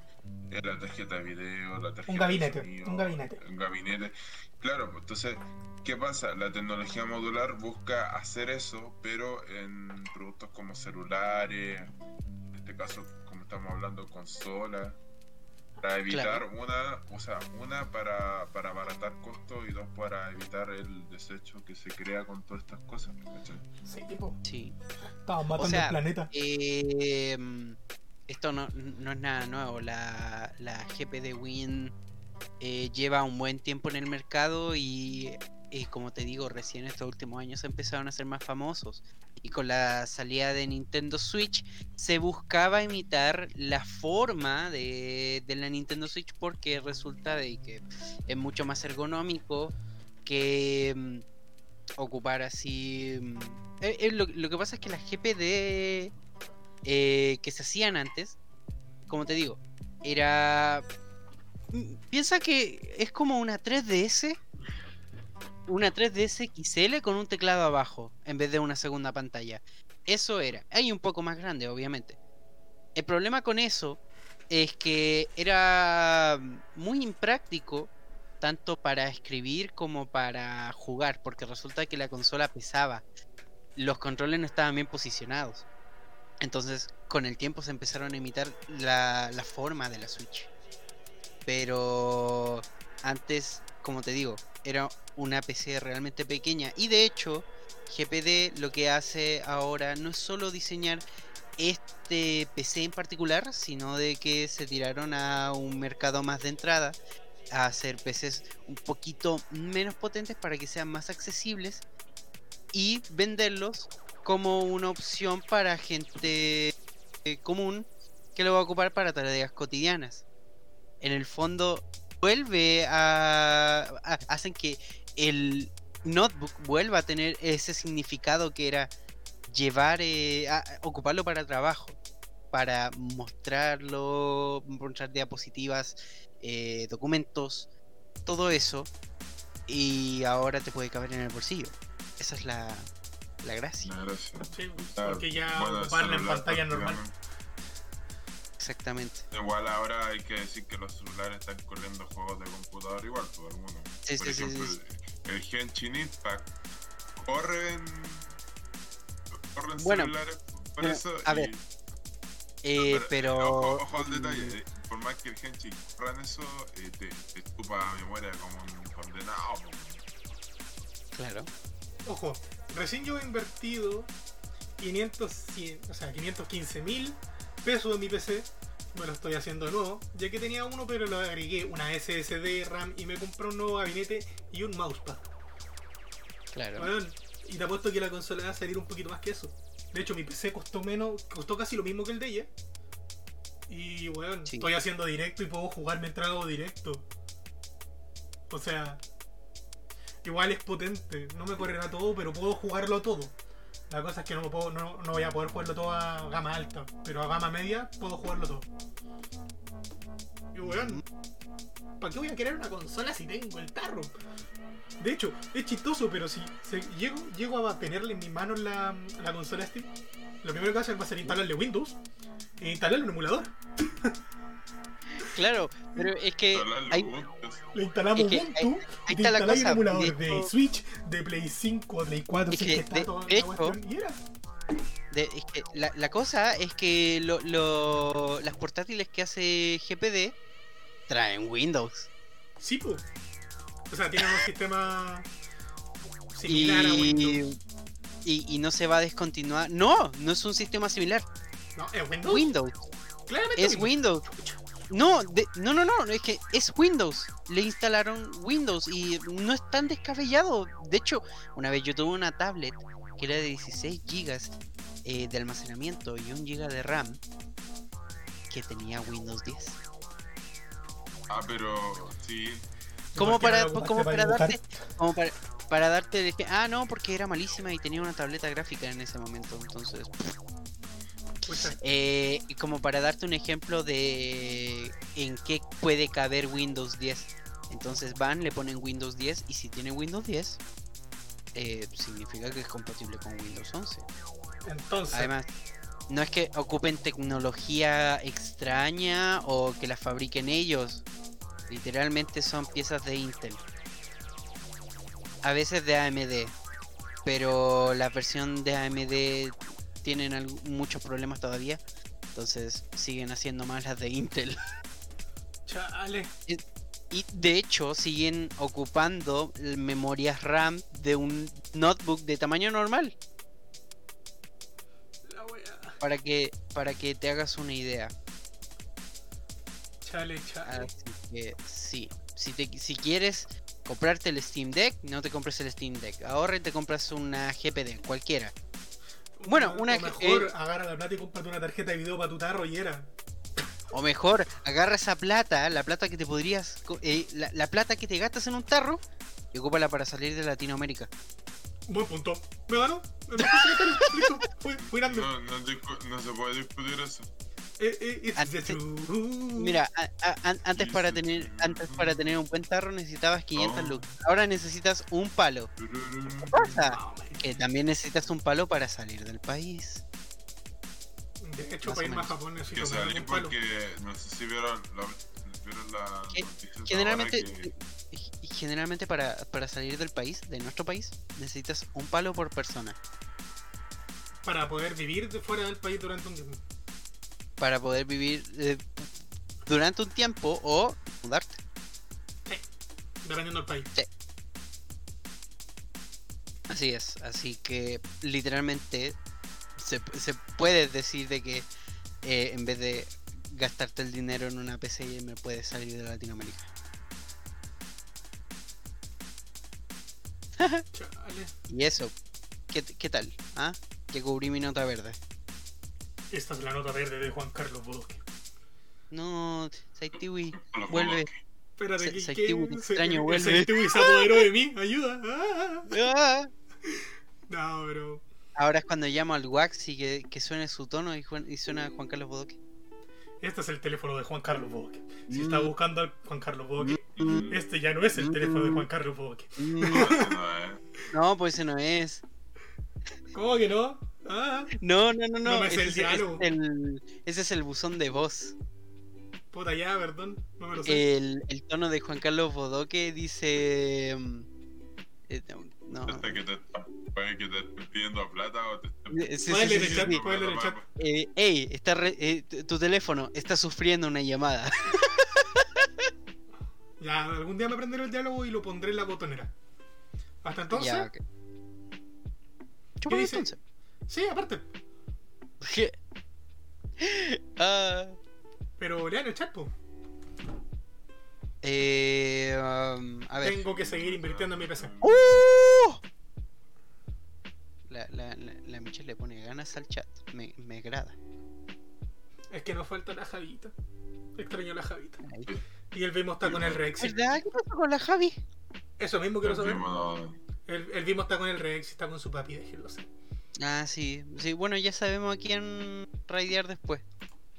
eh, la tarjeta de video, la tarjeta Un gabinete, de sonido, un gabinete. un gabinete. Claro, pues, entonces, ¿qué pasa? La tecnología modular busca hacer eso, pero en productos como celulares, en este caso, como estamos hablando, consolas, para evitar una, o sea, una para, para abaratar costos y dos para evitar el desecho que se crea con todas estas cosas. ¿cachai? Sí, tipo, sí. estamos matando sea, el planeta. Eh, esto no, no es nada nuevo. La, la GP de Win eh, lleva un buen tiempo en el mercado y, y como te digo, recién estos últimos años empezaron a ser más famosos. Y con la salida de Nintendo Switch se buscaba imitar la forma de, de la Nintendo Switch porque resulta de que es mucho más ergonómico que mm, ocupar así... mm, eh, eh, lo, que pasa es que las GPD eh, que se hacían antes, como te digo, era... mm, Piensa que es como una 3DS, una 3DS XL con un teclado abajo, en vez de una segunda pantalla. Eso era. Hay un poco más grande, obviamente. El problema con eso es que era muy impráctico tanto para escribir como para jugar, porque resulta que la consola pesaba. Los controles no estaban bien posicionados. Entonces, con el tiempo se empezaron a imitar la, la forma de la Switch. Pero antes, como te digo, era una PC realmente pequeña. Y de hecho, GPD lo que hace ahora no es solo diseñar este PC en particular, sino de que se tiraron a un mercado más de entrada, a hacer PCs un poquito menos potentes para que sean más accesibles y venderlos como una opción para gente eh, común que lo va a ocupar para tareas cotidianas. En el fondo vuelve a, a- hacen que el notebook vuelva a tener ese significado que era llevar eh, a- ocuparlo para trabajo, para mostrarlo, mostrar diapositivas, eh, documentos, todo eso y ahora te puede caber en el bolsillo. Esa es la, la gracia. La gracia. Sí, Ah, porque ya bueno, ocuparla en pantalla normal. Exactamente. Igual ahora hay que decir que los celulares están corriendo juegos de computador igual, todo el mundo. Sí, Por sí, sí, ejemplo, sí, el, Genshin Impact corre en, corre en Bueno, celulares por pero, eso. a y- ver, eh, pero... Ojo, ojo al detalle, eh, por más que el Genchi corra en eso, eh, te, te estupa memoria como un condenado. Claro. Ojo, recién yo he invertido 500, 100, o sea, 515 mil pesos en mi PC. Me lo estoy haciendo de nuevo, ya que tenía uno, pero le agregué una SSD, RAM y me compré un nuevo gabinete y un mousepad. Claro. Weón, y te apuesto que la consola va a salir un poquito más que eso. De hecho, mi PC costó menos, costó casi lo mismo que el de ella. Y weón, Sí. estoy haciendo directo y puedo jugar mientras hago directo. O sea, igual es potente. No me correrá todo, pero puedo jugarlo todo. La cosa es que no, puedo, no, no voy a poder jugarlo todo a gama alta, pero a gama media puedo jugarlo todo. Y weón, ¿para qué voy a querer una consola si tengo el tarro? De hecho, es chistoso, pero si se- llego, llego a tenerle en mis manos la, la consola Steam, lo primero que va a hacer va a ser instalarle Windows e instalarle un emulador. [laughs] Claro, pero es que hay. Le instalamos Es que Ubuntu ahí- está la cosa, un emulador de Switch, de Play 5, de Play 4, Es que, de- toda de la hecho, cuestión, y era. de- es que la, la cosa es que lo- lo- las portátiles que hace GPD traen Windows. Sí, pues. O sea, tienen un sistema similar a Windows. Y, y, no se va a descontinuar. No, no es un sistema similar. No, es Windows. Windows. Claramente Es Windows. No, de- no, no, no, es que es Windows. Le instalaron Windows y no es tan descabellado. De hecho, una vez yo tuve una tablet que era de 16 GB eh, de almacenamiento y 1 GB de RAM que tenía Windows 10. Ah, pero sí. Como ¿Por qué no para, como para darte, como para, para darte Ah, no, porque era malísima y tenía una tableta gráfica en ese momento. Entonces, Eh, como para darte un ejemplo de en qué puede caber Windows 10. Entonces van, le ponen Windows 10 y si tiene Windows 10, eh, significa que es compatible con Windows 11. Entonces, Además, no es que ocupen tecnología extraña o que la fabriquen ellos. Literalmente son piezas de Intel. A veces de AMD. Pero la versión de AMD tienen muchos problemas todavía. Entonces siguen haciendo más las de Intel. [laughs] chale. Y de hecho siguen ocupando memorias RAM de un notebook de tamaño normal. La wea. Para que, para que te hagas una idea. Chale, chale. Así que sí. Si, te, si quieres comprarte el Steam Deck, no te compres el Steam Deck. Ahorra y te compras una GPD, cualquiera. Bueno, una o que- mejor eh, agarra la plata y cómprate una tarjeta de video para tu tarro y era. O mejor, agarra esa plata, la plata que te podrías. eh, la, la plata que te gastas en un tarro y ocúpala para salir de Latinoamérica. Buen punto. ¿Me ganó? ¿Me ganó? Listo. Fui, fui grande. No, no, no se puede discutir eso. Eh, eh, Antes-. Mira, a- a- an- antes para tener antes para tener un buen tarro necesitabas 500 Oh. lucas. Ahora necesitas un palo. ¿Qué pasa? Que también necesitas un palo para salir del país. De hecho, Más menos. Japón necesito Que salí un palo. porque no sé si vieron la, vieron la Ge- noticia Generalmente, que- generalmente para, para salir del país, de nuestro país, necesitas un palo por persona. Para poder vivir de fuera del país durante un tiempo. Para poder vivir eh, durante un tiempo o mudarte. Dependiendo del país. Así es. Así que literalmente se, se puede decir de que eh, en vez de gastarte el dinero en una PC me puedes salir de Latinoamérica. Y eso, ¿qué, qué tal? ¿Ah? Que cubrí mi nota verde. Esta es la nota verde de Juan Carlos Bodoque. No, Saitiwi, vuelve. Espérate, Se- que, Saitiwi, te extraño, vuelve. Se apoderó de mí. Ayuda. Ah. [laughs] No, pero. Ahora es cuando llamo al wax y que, que suene su tono y, Juan- y suena Juan Carlos Bodoque. Este es el teléfono de Juan Carlos Bodoque. Si Mm. está buscando a Juan Carlos Bodoque, este ya no es el teléfono de Juan Carlos Bodoque. Mm, No, eh. Pues ese no es. ¿Cómo que no? Ah, No, no, no, no. No me ese, el es- diálogo. ese es el, ese es el buzón de voz. Puta ya, perdón. No me lo sé. El, el tono de Juan Carlos Bodoque dice. mm, eh, no, no, Este que te, puede que te estén pidiendo plata o te estén Sí, sí, sí, en sí, el chat, chat. Eh, ey, está re- eh, tu- teléfono está sufriendo una llamada. [laughs] Ya, algún día me aprenderé el diálogo y lo pondré en la botonera. Hasta entonces, Ya. Chúpalo dice? entonces. sí, aparte. ¿Qué? [laughs] Ah, Pero lean el chat, po. eh, um, a ver. Tengo que seguir invirtiendo en mi PC. ¡Uh! La, la, la, la Michelle le pone ganas al chat. Me, me agrada. Es que nos falta la Javita. Extraño la Javita. Ahí. Y el Vimo está con el Rex. ¿Verdad? ¿Qué pasó con la Javi? Eso mismo quiero saber. Primo, El, el Vimo está con el Rex y está con su papi, déjenlo ser. Ah, sí. Sí, bueno, ya sabemos a quién raidear después.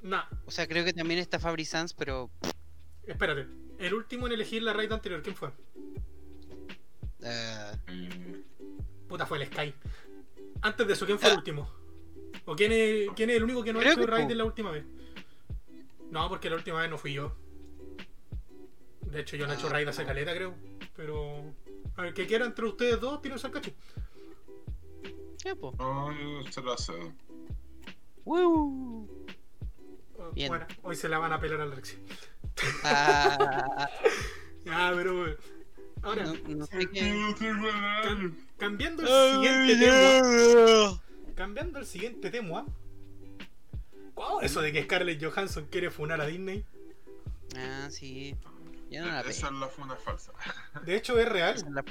Nah, O sea, creo que también está Fabri Sanz, pero. espérate. El último en elegir la raid anterior, ¿quién fue? eh, eh, Puta, fue el Sky. Antes de eso, ¿quién fue el último? ¿O quién es, quién es el único que no ha Creo hecho que raid en la última vez? No, porque la última vez no fui yo. De hecho, yo no he hecho Ah, raid hace caleta, creo. Pero. A ver, que quiera entre ustedes dos, tírense al cacho. ya, po. no, yo se la cedo. ¡Woo! Bien. Bueno, hoy se la van a pelar al Rex. Ah, [laughs] Ya, pero. Ahora, no, no sé qué. cam- cambiando el siguiente tema. Cambiando el siguiente tema. Wow, eso de que Scarlett Johansson quiere funar a Disney. Ah, sí. Ya no la Esa es la funa falsa. De hecho, es real. Esa es la-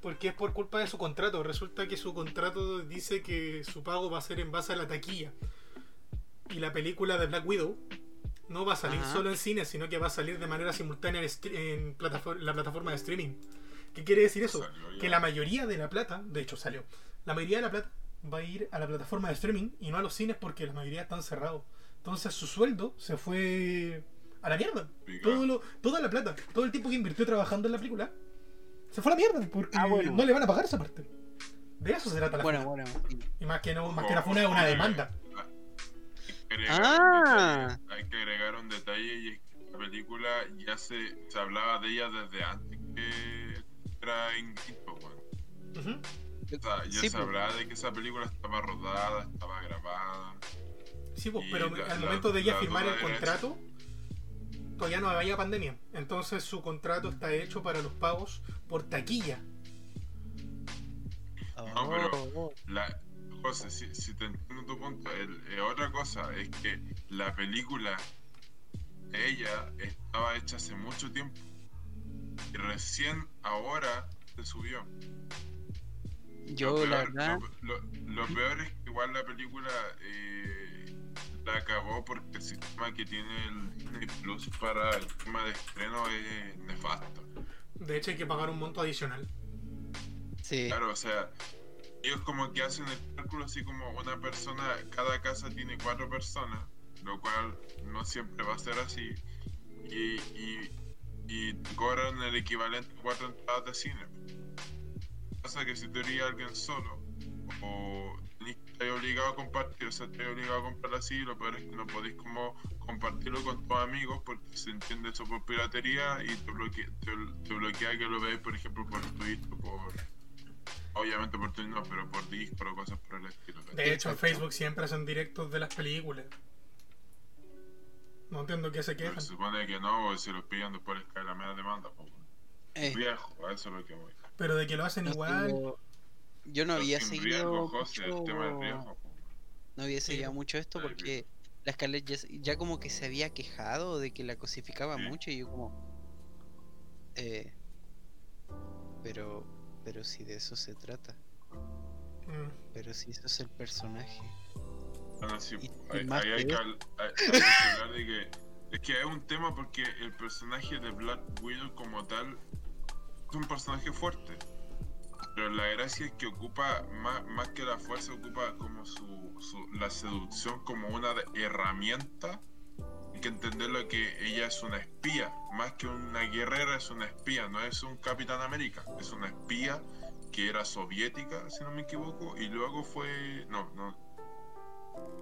Porque es por culpa de su contrato. Resulta que su contrato dice que su pago va a ser en base a la taquilla. Y la película de Black Widow no va a salir Ajá. solo en cine, sino que va a salir de manera simultánea en, en la plataforma de streaming. ¿Qué quiere decir eso? Que la mayoría de la plata, de hecho salió, la mayoría de la plata va a ir a la plataforma de streaming y no a los cines porque la mayoría están cerrados. Entonces su sueldo se fue a la mierda. Todo lo- toda la plata, todo el tiempo que invirtió trabajando en la película, se fue a la mierda porque Ah, bueno. no le van a pagar esa parte. De eso se trata la Bueno, bueno. Y más que no, más que la funa es una demanda. Hay que agregar un Ah. detalle- Hay que agregar un detalle y es que la película ya se, se hablaba de ella desde antes que era en quinto, weón. Ujú. O sea, ya Sí, se pues. hablaba de que esa película estaba rodada, estaba grabada. Sí, pues, pero la- al la- momento de ella la firmar el contrato, todavía no había pandemia. Entonces su contrato está hecho para los pagos por taquilla. No, pero- Oh, La, José, si, si te entiendo tu punto, el- eh, otra cosa es que la película ella estaba hecha hace mucho tiempo y recién ahora se subió. Yo, la verdad. lo- lo- lo peor es que igual la película eh, la acabó porque el sistema que tiene el Disney Plus para el tema de estreno es nefasto. De hecho, hay que pagar un monto adicional. Sí. Claro, o sea, ellos como que hacen el cálculo así como una persona, cada casa tiene cuatro personas, lo cual no siempre va a ser así, y, y, y te cobran el equivalente a cuatro entradas de cine. Pasa que si tú eres alguien solo, o estar obligado a compartir, o sea, estás obligado a comprar así, lo peor es que no podéis como compartirlo con tus amigos porque se entiende eso por piratería y te bloquea, te, te que lo veáis, por ejemplo, por Twitch o por Obviamente por Twitch no, pero por Discord o cosas por el estilo. De hecho, en. Facebook siempre hacen directos de las películas. No entiendo qué se Pero quejan. se supone que no, porque si los pillan después les cae la media demanda. po, weón. Eh, Viejo, a eso es lo que voy. Pero de que lo hacen no igual. tengo- Yo no había seguido. riesgo, José, el tema del mucho- riesgo. po. No había seguido mucho esto porque la Scarlett ya, ya como que se había quejado de que la cosificaba Sí. mucho y yo como... Eh, pero, pero si de eso se trata. mm, Pero si eso es el personaje. Bueno, sí, Y- y más ahí hay que hay- hablar de que. Es que es un tema porque el personaje de Black Widow como tal es un personaje fuerte. Pero la gracia es que ocupa, más, más que la fuerza, ocupa como su, su- la seducción como una herramienta. Que entender lo que ella es una espía. Más que una guerrera, es una espía. No es un Capitán América. Es una espía que era soviética, si no me equivoco. Y luego fue. No, no.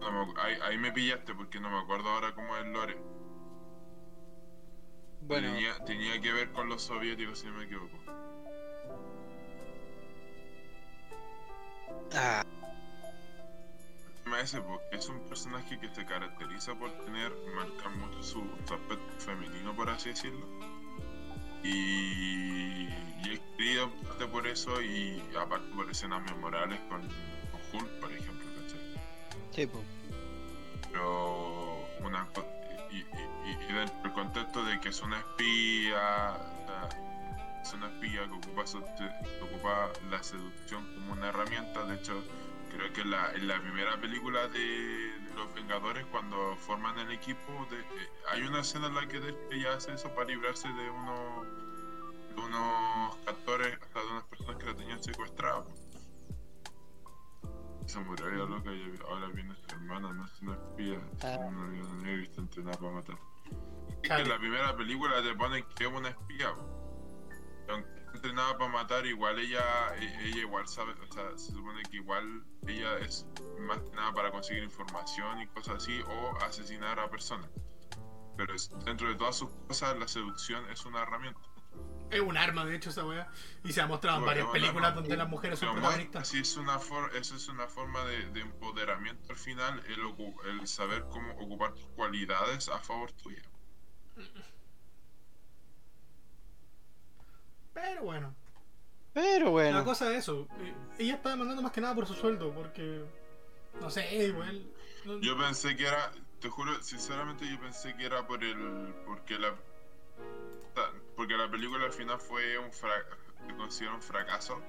no me ahí, ahí me pillaste porque no me acuerdo ahora cómo es lore. Bueno, Tenía, tenía que ver con los soviéticos, si no me equivoco. ah, ese, porque es un personaje que se caracteriza por tener, marcar mucho su, su aspecto femenino, por así decirlo. Y, y es querido en parte por eso y aparte por escenas memorables con, con Hulk, por ejemplo, ¿cachai? Sí, pero una y, y, y- dentro del contexto de que es una espía es una espía que ocupa, que ocupa la seducción como una herramienta de hecho creo que la, en la primera película de, de los Vengadores cuando forman el equipo de- eh, hay una escena en la que ella hace eso para librarse de unos de unos captores o sea, de unas personas que la tenían secuestrada se murió ella loca y ahora viene su hermana, no es una espía, es Ah. una negra está entrenada para matar. Es que en la primera película te ponen que es una espía, aunque entrenada para matar, igual ella, e- ella igual sabe, o sea, se supone que igual ella es más que nada para conseguir información y cosas así, o asesinar a personas. Pero es- dentro de todas sus cosas, la seducción es una herramienta. Es un arma, de hecho, esa weá. Y se ha mostrado en varias películas arma. donde las mujeres son protagonistas. así es una for- eso es una forma de, de empoderamiento al final, el, el saber cómo ocupar tus cualidades a favor tuya. Pero bueno, Pero la bueno. cosa es eso. eh, Ella está demandando más que nada por su sueldo, porque. No sé, igual. no- Yo pensé que era, te juro, sinceramente yo pensé que era por el, porque la, porque la película al final fue un fra- se considera un fracaso.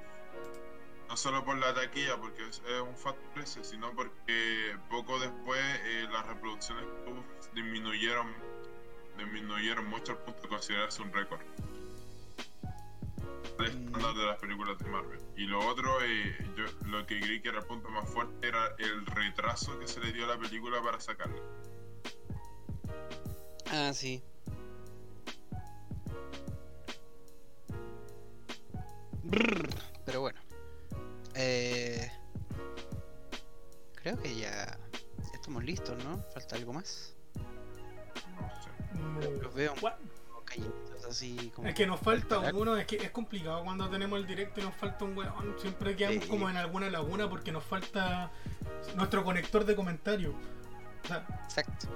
No solo por la taquilla, porque es, es un factor ese, sino porque poco después eh, las reproducciones que tuvo disminuyeron, disminuyeron mucho al punto de considerarse un récord. El estándar de las películas de Marvel. Y lo otro, eh, yo lo que creí que era el punto más fuerte era el retraso que se le dio a la película para sacarla. Ah, sí. Brr, Pero bueno. Eh, creo que ya estamos listos, ¿no? Falta algo más. No sé. Los veo Así como. Es que nos falta Esperar. uno, es que es complicado cuando tenemos el directo y nos falta un weón. Siempre quedamos Sí. como en alguna laguna porque nos falta nuestro conector de comentarios. O sea, Exacto.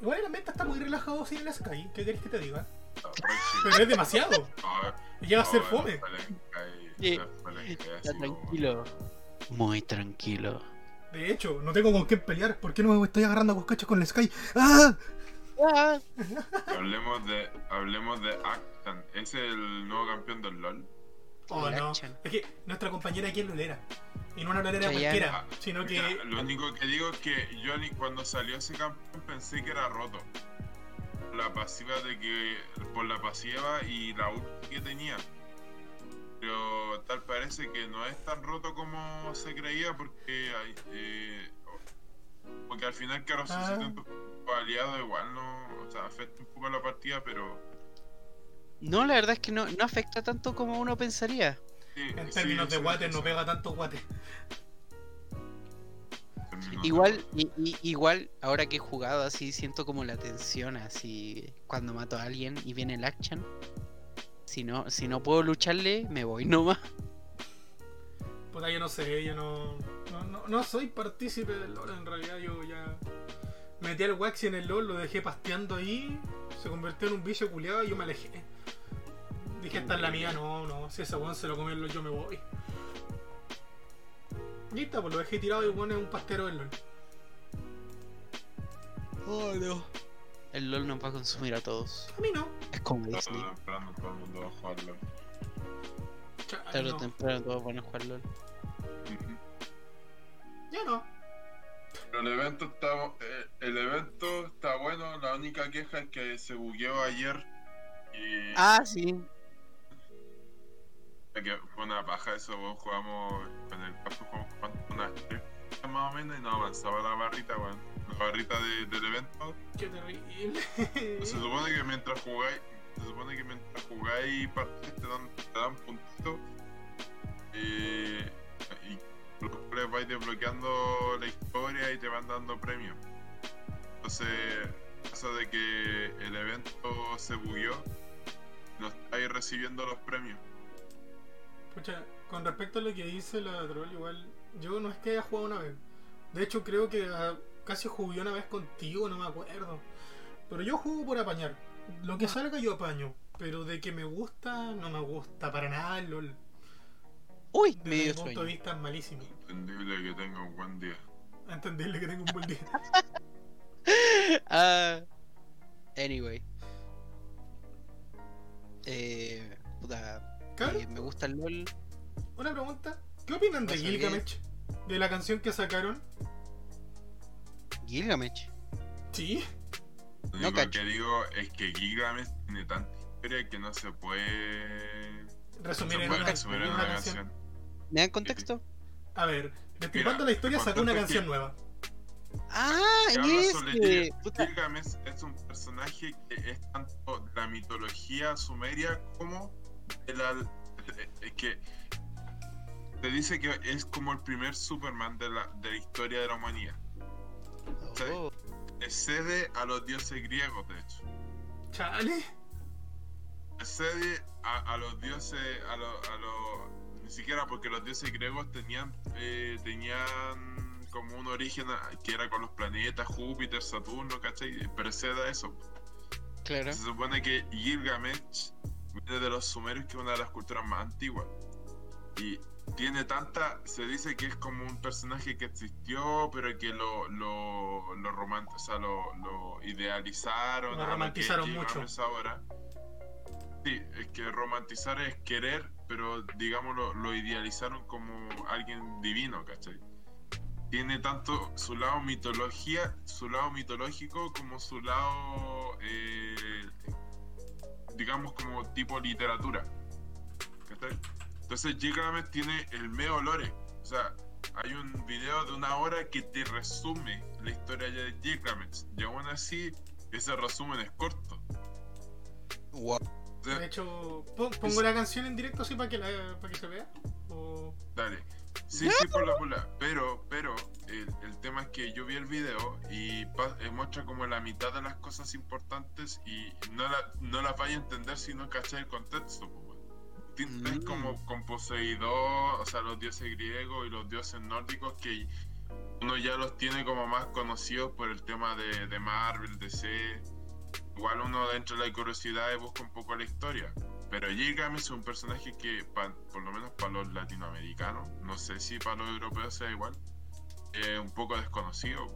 igual el ambiente está muy relajado sin el Sky. ¿Qué querés que te diga? Pero es demasiado. Llega a ser fome. Está tranquilo. Muy tranquilo. De hecho, no tengo con quién pelear. ¿Por qué no me estoy agarrando a coscachos con el Sky? ¡Ah! [laughs] Hablemos de, hablemos de Actan. ¿Es el nuevo campeón del LOL? Oh, no. action. Es que nuestra compañera aquí es lolera. Y no una lolera Chayanne. cualquiera, sino que. Mira, lo único que digo es que yo ni cuando salió ese campeón pensé que era roto. La pasiva de que. por la pasiva y la ulti que tenía. Pero tal parece que no es tan roto como se creía porque hay. eh, porque al final que Ah. Tus aliados igual no. O sea, afecta un poco la partida, pero. No, la verdad es que no, no afecta tanto como uno pensaría. sí, En términos de sí, sí, no pega tanto guate. Igual, i- igual, ahora que he jugado así, siento como la tensión así cuando mato a alguien y viene el action. Si no, si no puedo lucharle, me voy [laughs] nomás. Puta, yo no sé, yo no. No, no, no soy partícipe del LOL, en realidad yo ya. Metí al Waxi en el LOL, lo dejé pasteando ahí, se convirtió en un bicho culiado y yo me alejé. Dije, esta es la mía, no, no, si ese weón se lo comió el LOL, yo me voy. Y está, pues lo dejé tirado y el weón es un pastero del LOL. Oh, no. El LOL nos va a consumir a todos. A mí no. Es como Disney. temprano todo el mundo va a jugarlo. Chale, Tarde o no. temprano todos van a jugar LOL. Ya no. Pero el evento está eh, el evento está bueno, la única queja es que se bugueó ayer y Ah, sí. que fue una paja eso, weón, jugamos en el campo jugamos unas tres más o menos y no avanzaba la barrita, weón. La barrita de- del evento. Qué terrible. Se supone que mientras jugáis, se supone que mientras jugáis partidas te dan, te dan puntitos eh, los cuales vais desbloqueando la historia y te van dando premios. Entonces pasa de que el evento se bugueó no estáis recibiendo los premios. Pucha, con respecto a lo que dice la troll, igual, yo no es que haya jugado una vez, De hecho, creo que ah, casi jugué una vez contigo, no me acuerdo. Pero yo juego por apañar. Lo que salga yo apaño. Pero de que me gusta, no me gusta para nada el LOL. Uy, Desde mi medio punto de vista es malísimo. Entendible que tenga un buen día. Entenderle que tengo un buen día. [laughs] Ah, anyway. Eh, puta, eh, me gusta el LOL. una pregunta. ¿Qué opinan de Gilgamesh? De la canción que sacaron. Gilgamesh. Sí. Lo No único cacho. que digo es que Gilgamesh tiene tanta historia que no se puede, no Resumir se en puede una, resumir en en una una canción. canción. ¿Me dan contexto? A ver, destripando la historia sacó una canción que- nueva. Ah. Gil- Puta, Gilgamesh es un personaje que es tanto de la mitología sumeria como de la. eh, que te dice que es como el primer Superman de la, de la historia de la humanidad. ¿sí? oh, Excede a los dioses griegos, de hecho. Chale. Excede a, a los dioses, a los, a los- Ni siquiera porque los dioses griegos tenían, eh, tenían como un origen a- que era con los planetas, Júpiter, Saturno, ¿cachai? Pero excede a eso. claro. Se supone que Gilgamesh viene de los sumerios, que es una de las culturas más antiguas. Y tiene tanta. Se dice que es como un personaje que existió, pero que lo, lo, lo, romant- o sea, lo, lo idealizaron. Lo que romantizaron mucho. Ahora. Sí, es que romantizar es querer, pero digamos lo, idealizaron como alguien divino, ¿cachai? Tiene tanto su lado mitología, su lado mitológico como su lado eh, digamos como tipo literatura. ¿cachai? Entonces Gilgamesh tiene el meo lore. O sea, hay un video de una hora que te resume la historia de Gilgamesh. Y aún así, ese resumen es corto. Wow. De hecho, pon- pongo la canción en directo así para que, la, para que se vea. O... Dale. Sí, sí, por la pula. Pero, pero, el, el tema es que yo vi el video y pa- eh, muestra como la mitad de las cosas importantes y no, la, no las vaya a entender si no cachai el contexto. Ti- Es Mm. como con Poseidón, o sea, los dioses griegos y los dioses nórdicos que uno ya los tiene como más conocidos por el tema de, de Marvel, DC. Igual uno dentro de la curiosidad busca un poco la historia. Pero Gilgamesh es un personaje que, pa- por lo menos para los latinoamericanos, no sé si para los europeos sea igual, es un poco desconocido.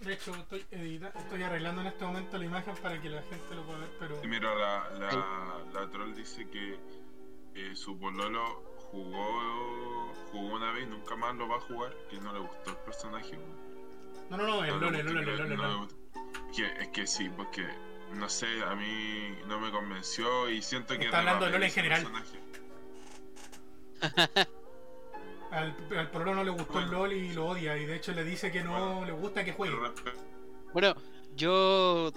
De hecho, estoy, edita- estoy arreglando en este momento la imagen para que la gente lo pueda ver, pero... Mira, la, la, la troll dice que eh, su pololo jugó, jugó una vez y nunca más lo va a jugar, que no le gustó el personaje. No, no, no, el No LOL, el LOL, el LOL, es que sí, porque no sé, a mí no me convenció y siento que Está hablando de LOL en general. personaje. [laughs] Al, al no le gustó el. LOL y lo odia. Y de hecho le dice que no Bueno. le gusta que juegue. Bueno, yo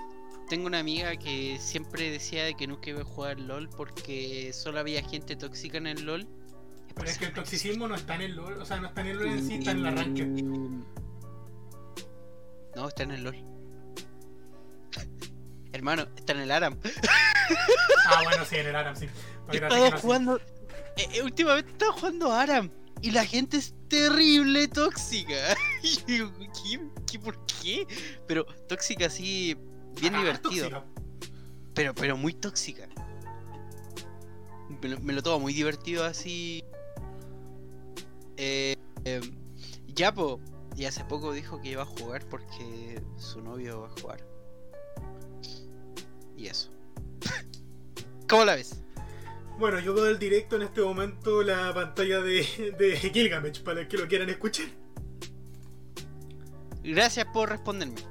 tengo una amiga que siempre decía de que nunca iba a jugar LOL porque solo había gente tóxica en el LOL. Pero es que el toxicismo no está en el LOL, o sea, no está en el LOL en sí, está en la ranked. No, está en el LOL. Hermano, está en el ARAM. Ah, bueno, sí, en el Aram, sí. Que no, jugando. eh, eh, últimamente he estado jugando ARAM. Y la gente es terrible tóxica. [laughs] Y yo digo, ¿qué, ¿Qué? ¿Por qué? Pero tóxica así, bien Ah, divertido. tóxica. Pero, pero muy tóxica. Me lo, me lo tomo muy divertido así. Eh, eh, ya, po. Y hace poco dijo que iba a jugar porque su novio va a jugar. Y eso. [laughs] ¿Cómo la ves? Bueno, yo veo el directo en este momento la pantalla de, de Gilgamesh para que lo quieran escuchar. Gracias por responderme. Está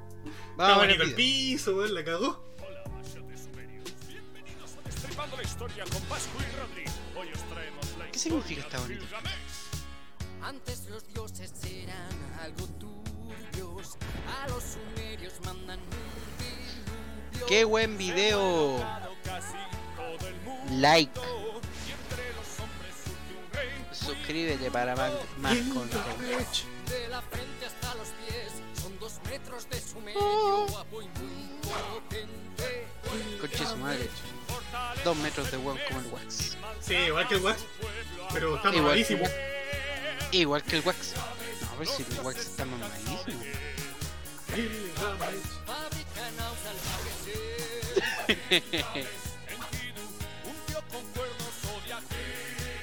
Vamos a ver bonito el piso, la cagó. Hola, Masha Sumerios. Bienvenidos a Destripando la Historia con Pascu y Rodri. Hoy os traemos la ¿Qué significa esta de bonita? Gilgamesh. Antes los dioses eran algo turbios, a los sumerios mandan un diluvio. Qué buen video. Like. Suscríbete para más, más contenido. De la frente hasta los pies, son dos metros de sumerio, Oh. guapo y muy potente. Conche su madre. Dos metros de weón como el Wax. Sí, igual que el Wax. Pero está Igual Igual que el Wax. No, pero si el Wax está mamadísimo.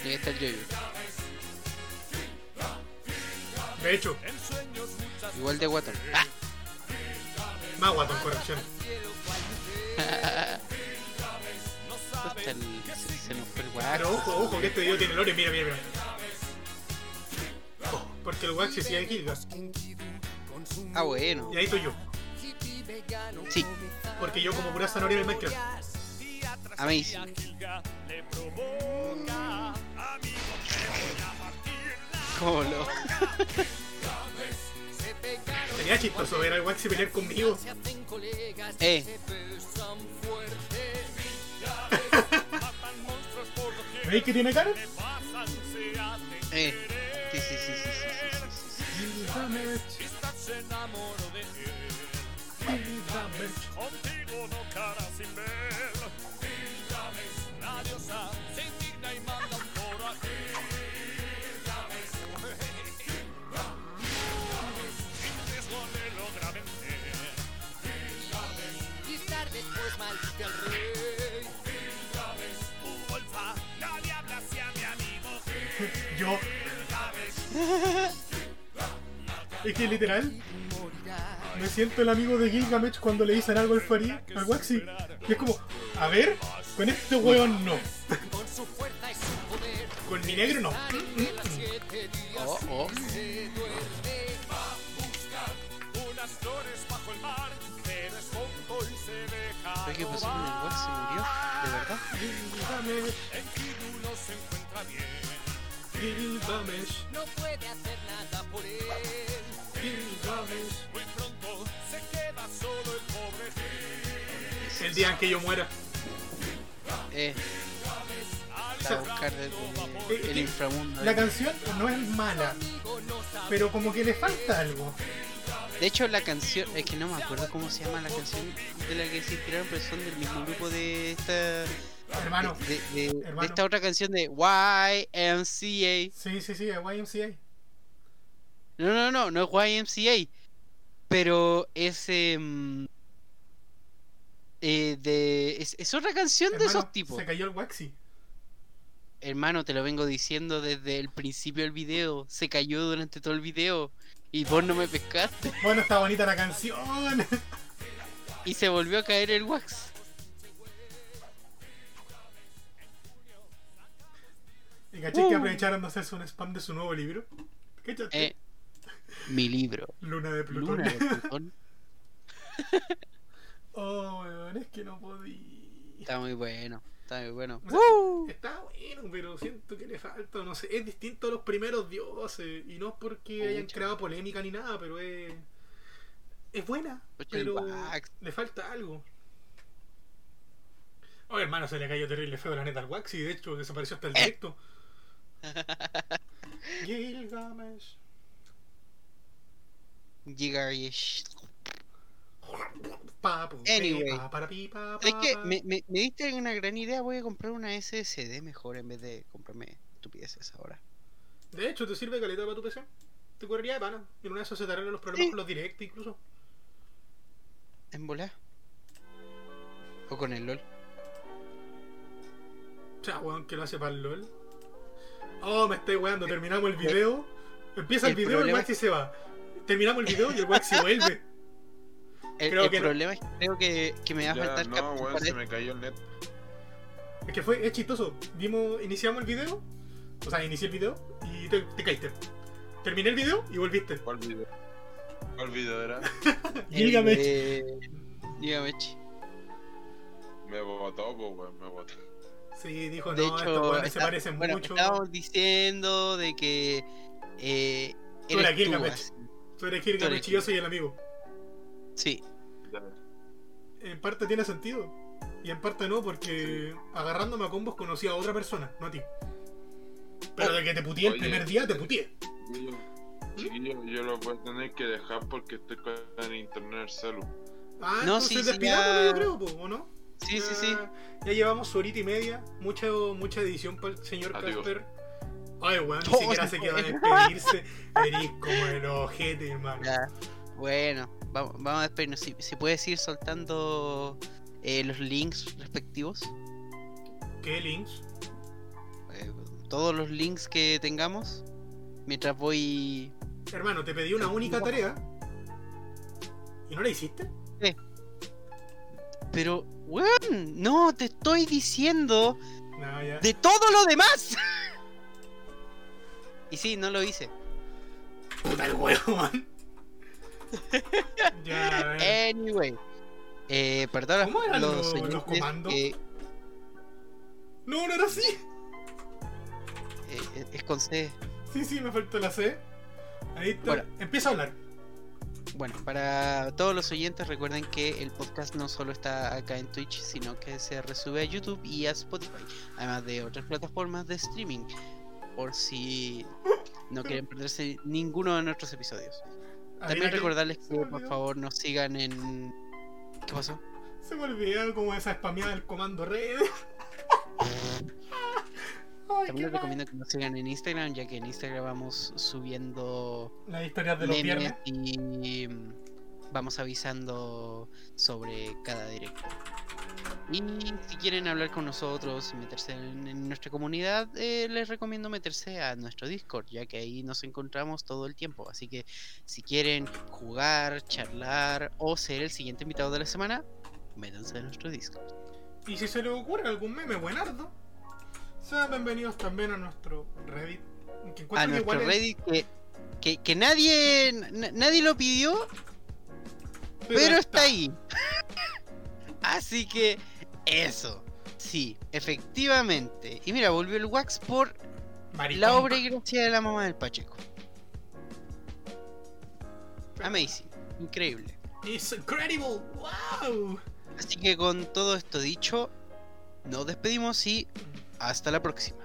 Y [laughs] ahí está el yoyo. De hecho, Igual de guatón. ¡Ah! [laughs] más guato en corrección. ¿Dónde está el- se, se nos fue el Wax. Pero ojo, ojo, que este video tiene lore. Mira, mira, mira. Porque el Wax sí en Gilgas. Ah, bueno. Y ahí estoy yo. Sí, Porque yo como pura zanahoria en el Minecraft. amazing. ¿Cómo lo? [laughs] Sería chistoso ver al Wax pelear conmigo. Eh, [laughs] ¿Veis que tiene cara? se eh. Yo. Es que literal, me siento el amigo de Gilgamesh cuando le dicen algo al Farid, al Waxi. Y es como, a ver, con este weón no. Con mi negro no. Oh, oh. Unas flores bajo el mar, pero es tonto y se deja. ¿Pero qué pasó con el Wax? ¿Se murió? ¿De verdad? Gilgamesh, no. Gilgamesh, puede hacer nada por él. Gilgamesh. Muy pronto se queda solo el pobre. El día en que yo muera. Eh. A buscar el, el inframundo. La canción no es mala, pero como que le falta algo. De hecho, la canción, es que no me acuerdo cómo se llama la canción de la que se inspiraron, pero son del mismo grupo de esta. Hermano, De, de- de hermano. esta otra canción de YMCA. sí, sí, sí, es YMCA. No, no, no, no es YMCA. Pero es. em, eh, de, es, es otra canción de esos tipos. Se cayó el Waxi. Hermano, te lo vengo diciendo desde el principio del video. Se cayó durante todo el video. Y vos no me pescaste. Bueno, está bonita la canción. Y se volvió a caer el wax. ¿Y caché que Uh. aprovecharon de hacerse un spam de su nuevo libro? ¿Cachaste? Eh, mi libro. Luna de Plutón. Luna de [laughs] Plutón. oh, weón, es que no podí. Está muy bueno. Está muy bueno. O sea, ¡Woo! Está bueno, pero siento que le falta, no sé, es distinto a los primeros dioses. Y no es porque hayan creado polémica ni nada, pero es. Es buena, pero le falta algo. Oh, hermano, se le cayó terrible feo la neta al Wax y de hecho desapareció hasta el Eh. directo. [laughs] Gilgamesh. Papu, Anyway. Es que me, me, me diste una gran idea. Voy a comprar una SSD mejor en vez de comprarme estupideces ahora. De hecho, ¿te sirve caleta para tu PC? Te correría de pana. En una de esas se te arreglan los problemas Sí. con los directos incluso. En volar. O con el LOL. O sea, weón, que lo hace para el LOL. Oh, me estoy weando. Terminamos el video. Empieza el, el video, problema- el Waxi se va. Terminamos el video y el Waxi [laughs] vuelve. El, Creo el que no. problema es que creo que, que me va a Ya, faltar no, weón, se me cayó el net. Es que fue, es chistoso. Dimos, iniciamos el video. O sea, inicié el video y te, te caíste. Terminé el video y volviste. ¿Cuál video? ¿Cuál video era? [laughs] Eh, Gilgamesh. Me botó, pues, weón, me botó. Sí, dijo, De no, estos hecho, weones se parecen bueno, mucho. estábamos diciendo de que eh, Tú eres Gilgamesh. Tú eres Gilgamesh y yo soy el amigo. Sí. En parte tiene sentido. Y en parte no, porque agarrándome a combos conocí a otra persona, no a ti. Pero de que te putié el primer día, te putié. Chiquillo, chiquillo, yo lo voy a tener que dejar porque estoy con el internet celu. Ah, No, entonces sí, sí, ya- yo creo, po, ¿o no? Sí, sí, sí. Ya, llevamos su horita y media. Mucha, mucha edición para el señor Adiós. Casper. Ay, weón, ni siquiera se quedó a despedirse. Venís como el ojete, hermano. Ya. Bueno, vamos, vamos a despedirnos. Si, si puedes ir soltando eh, los links respectivos. ¿Qué links? eh, todos los links que tengamos. Mientras voy. Hermano, te pedí una única tarea. ¿Y no la hiciste? Pero, weón, no, te estoy diciendo No, ya. de todo lo demás. y sí, no lo hice. Puta el [laughs] ya, ver. Anyway. Eh, todos ¿Cómo eran los, los- los comandos? que- No, no era así. eh, es con C. Sí, sí, me faltó la C. Ahí está. Bueno. Empieza a hablar. Bueno, para todos los oyentes recuerden que el podcast no solo está acá en Twitch, sino que se resube a YouTube y a Spotify, además de otras plataformas de streaming, por si no quieren perderse ninguno de nuestros episodios. También recordarles que por favor nos sigan en... ¿Qué pasó? Se me olvidó como esa spameada del comando red. [laughs] Ay, También les recomiendo que nos sigan en Instagram, ya que en Instagram vamos subiendo. Las historias de los memes viernes. y mm, vamos avisando sobre cada directo. Y si quieren hablar con nosotros, meterse en, en nuestra comunidad, eh, les recomiendo meterse a nuestro Discord, ya que ahí nos encontramos todo el tiempo. Así que si quieren jugar, charlar o ser el siguiente invitado de la semana, métanse a nuestro Discord. Y si se les ocurre algún meme buenardo, sean bienvenidos también a nuestro Reddit. Que A que nuestro es- Reddit que, que, nadie, na- nadie lo pidió, pero está ahí. [laughs] Así que eso. Sí, efectivamente. Y mira, volvió el Wax por Maricón. la obra y gracia de la mamá del Pacheco. Amazing, increíble. It's incredible. Wow. Así que con todo esto dicho, nos despedimos y hasta la próxima.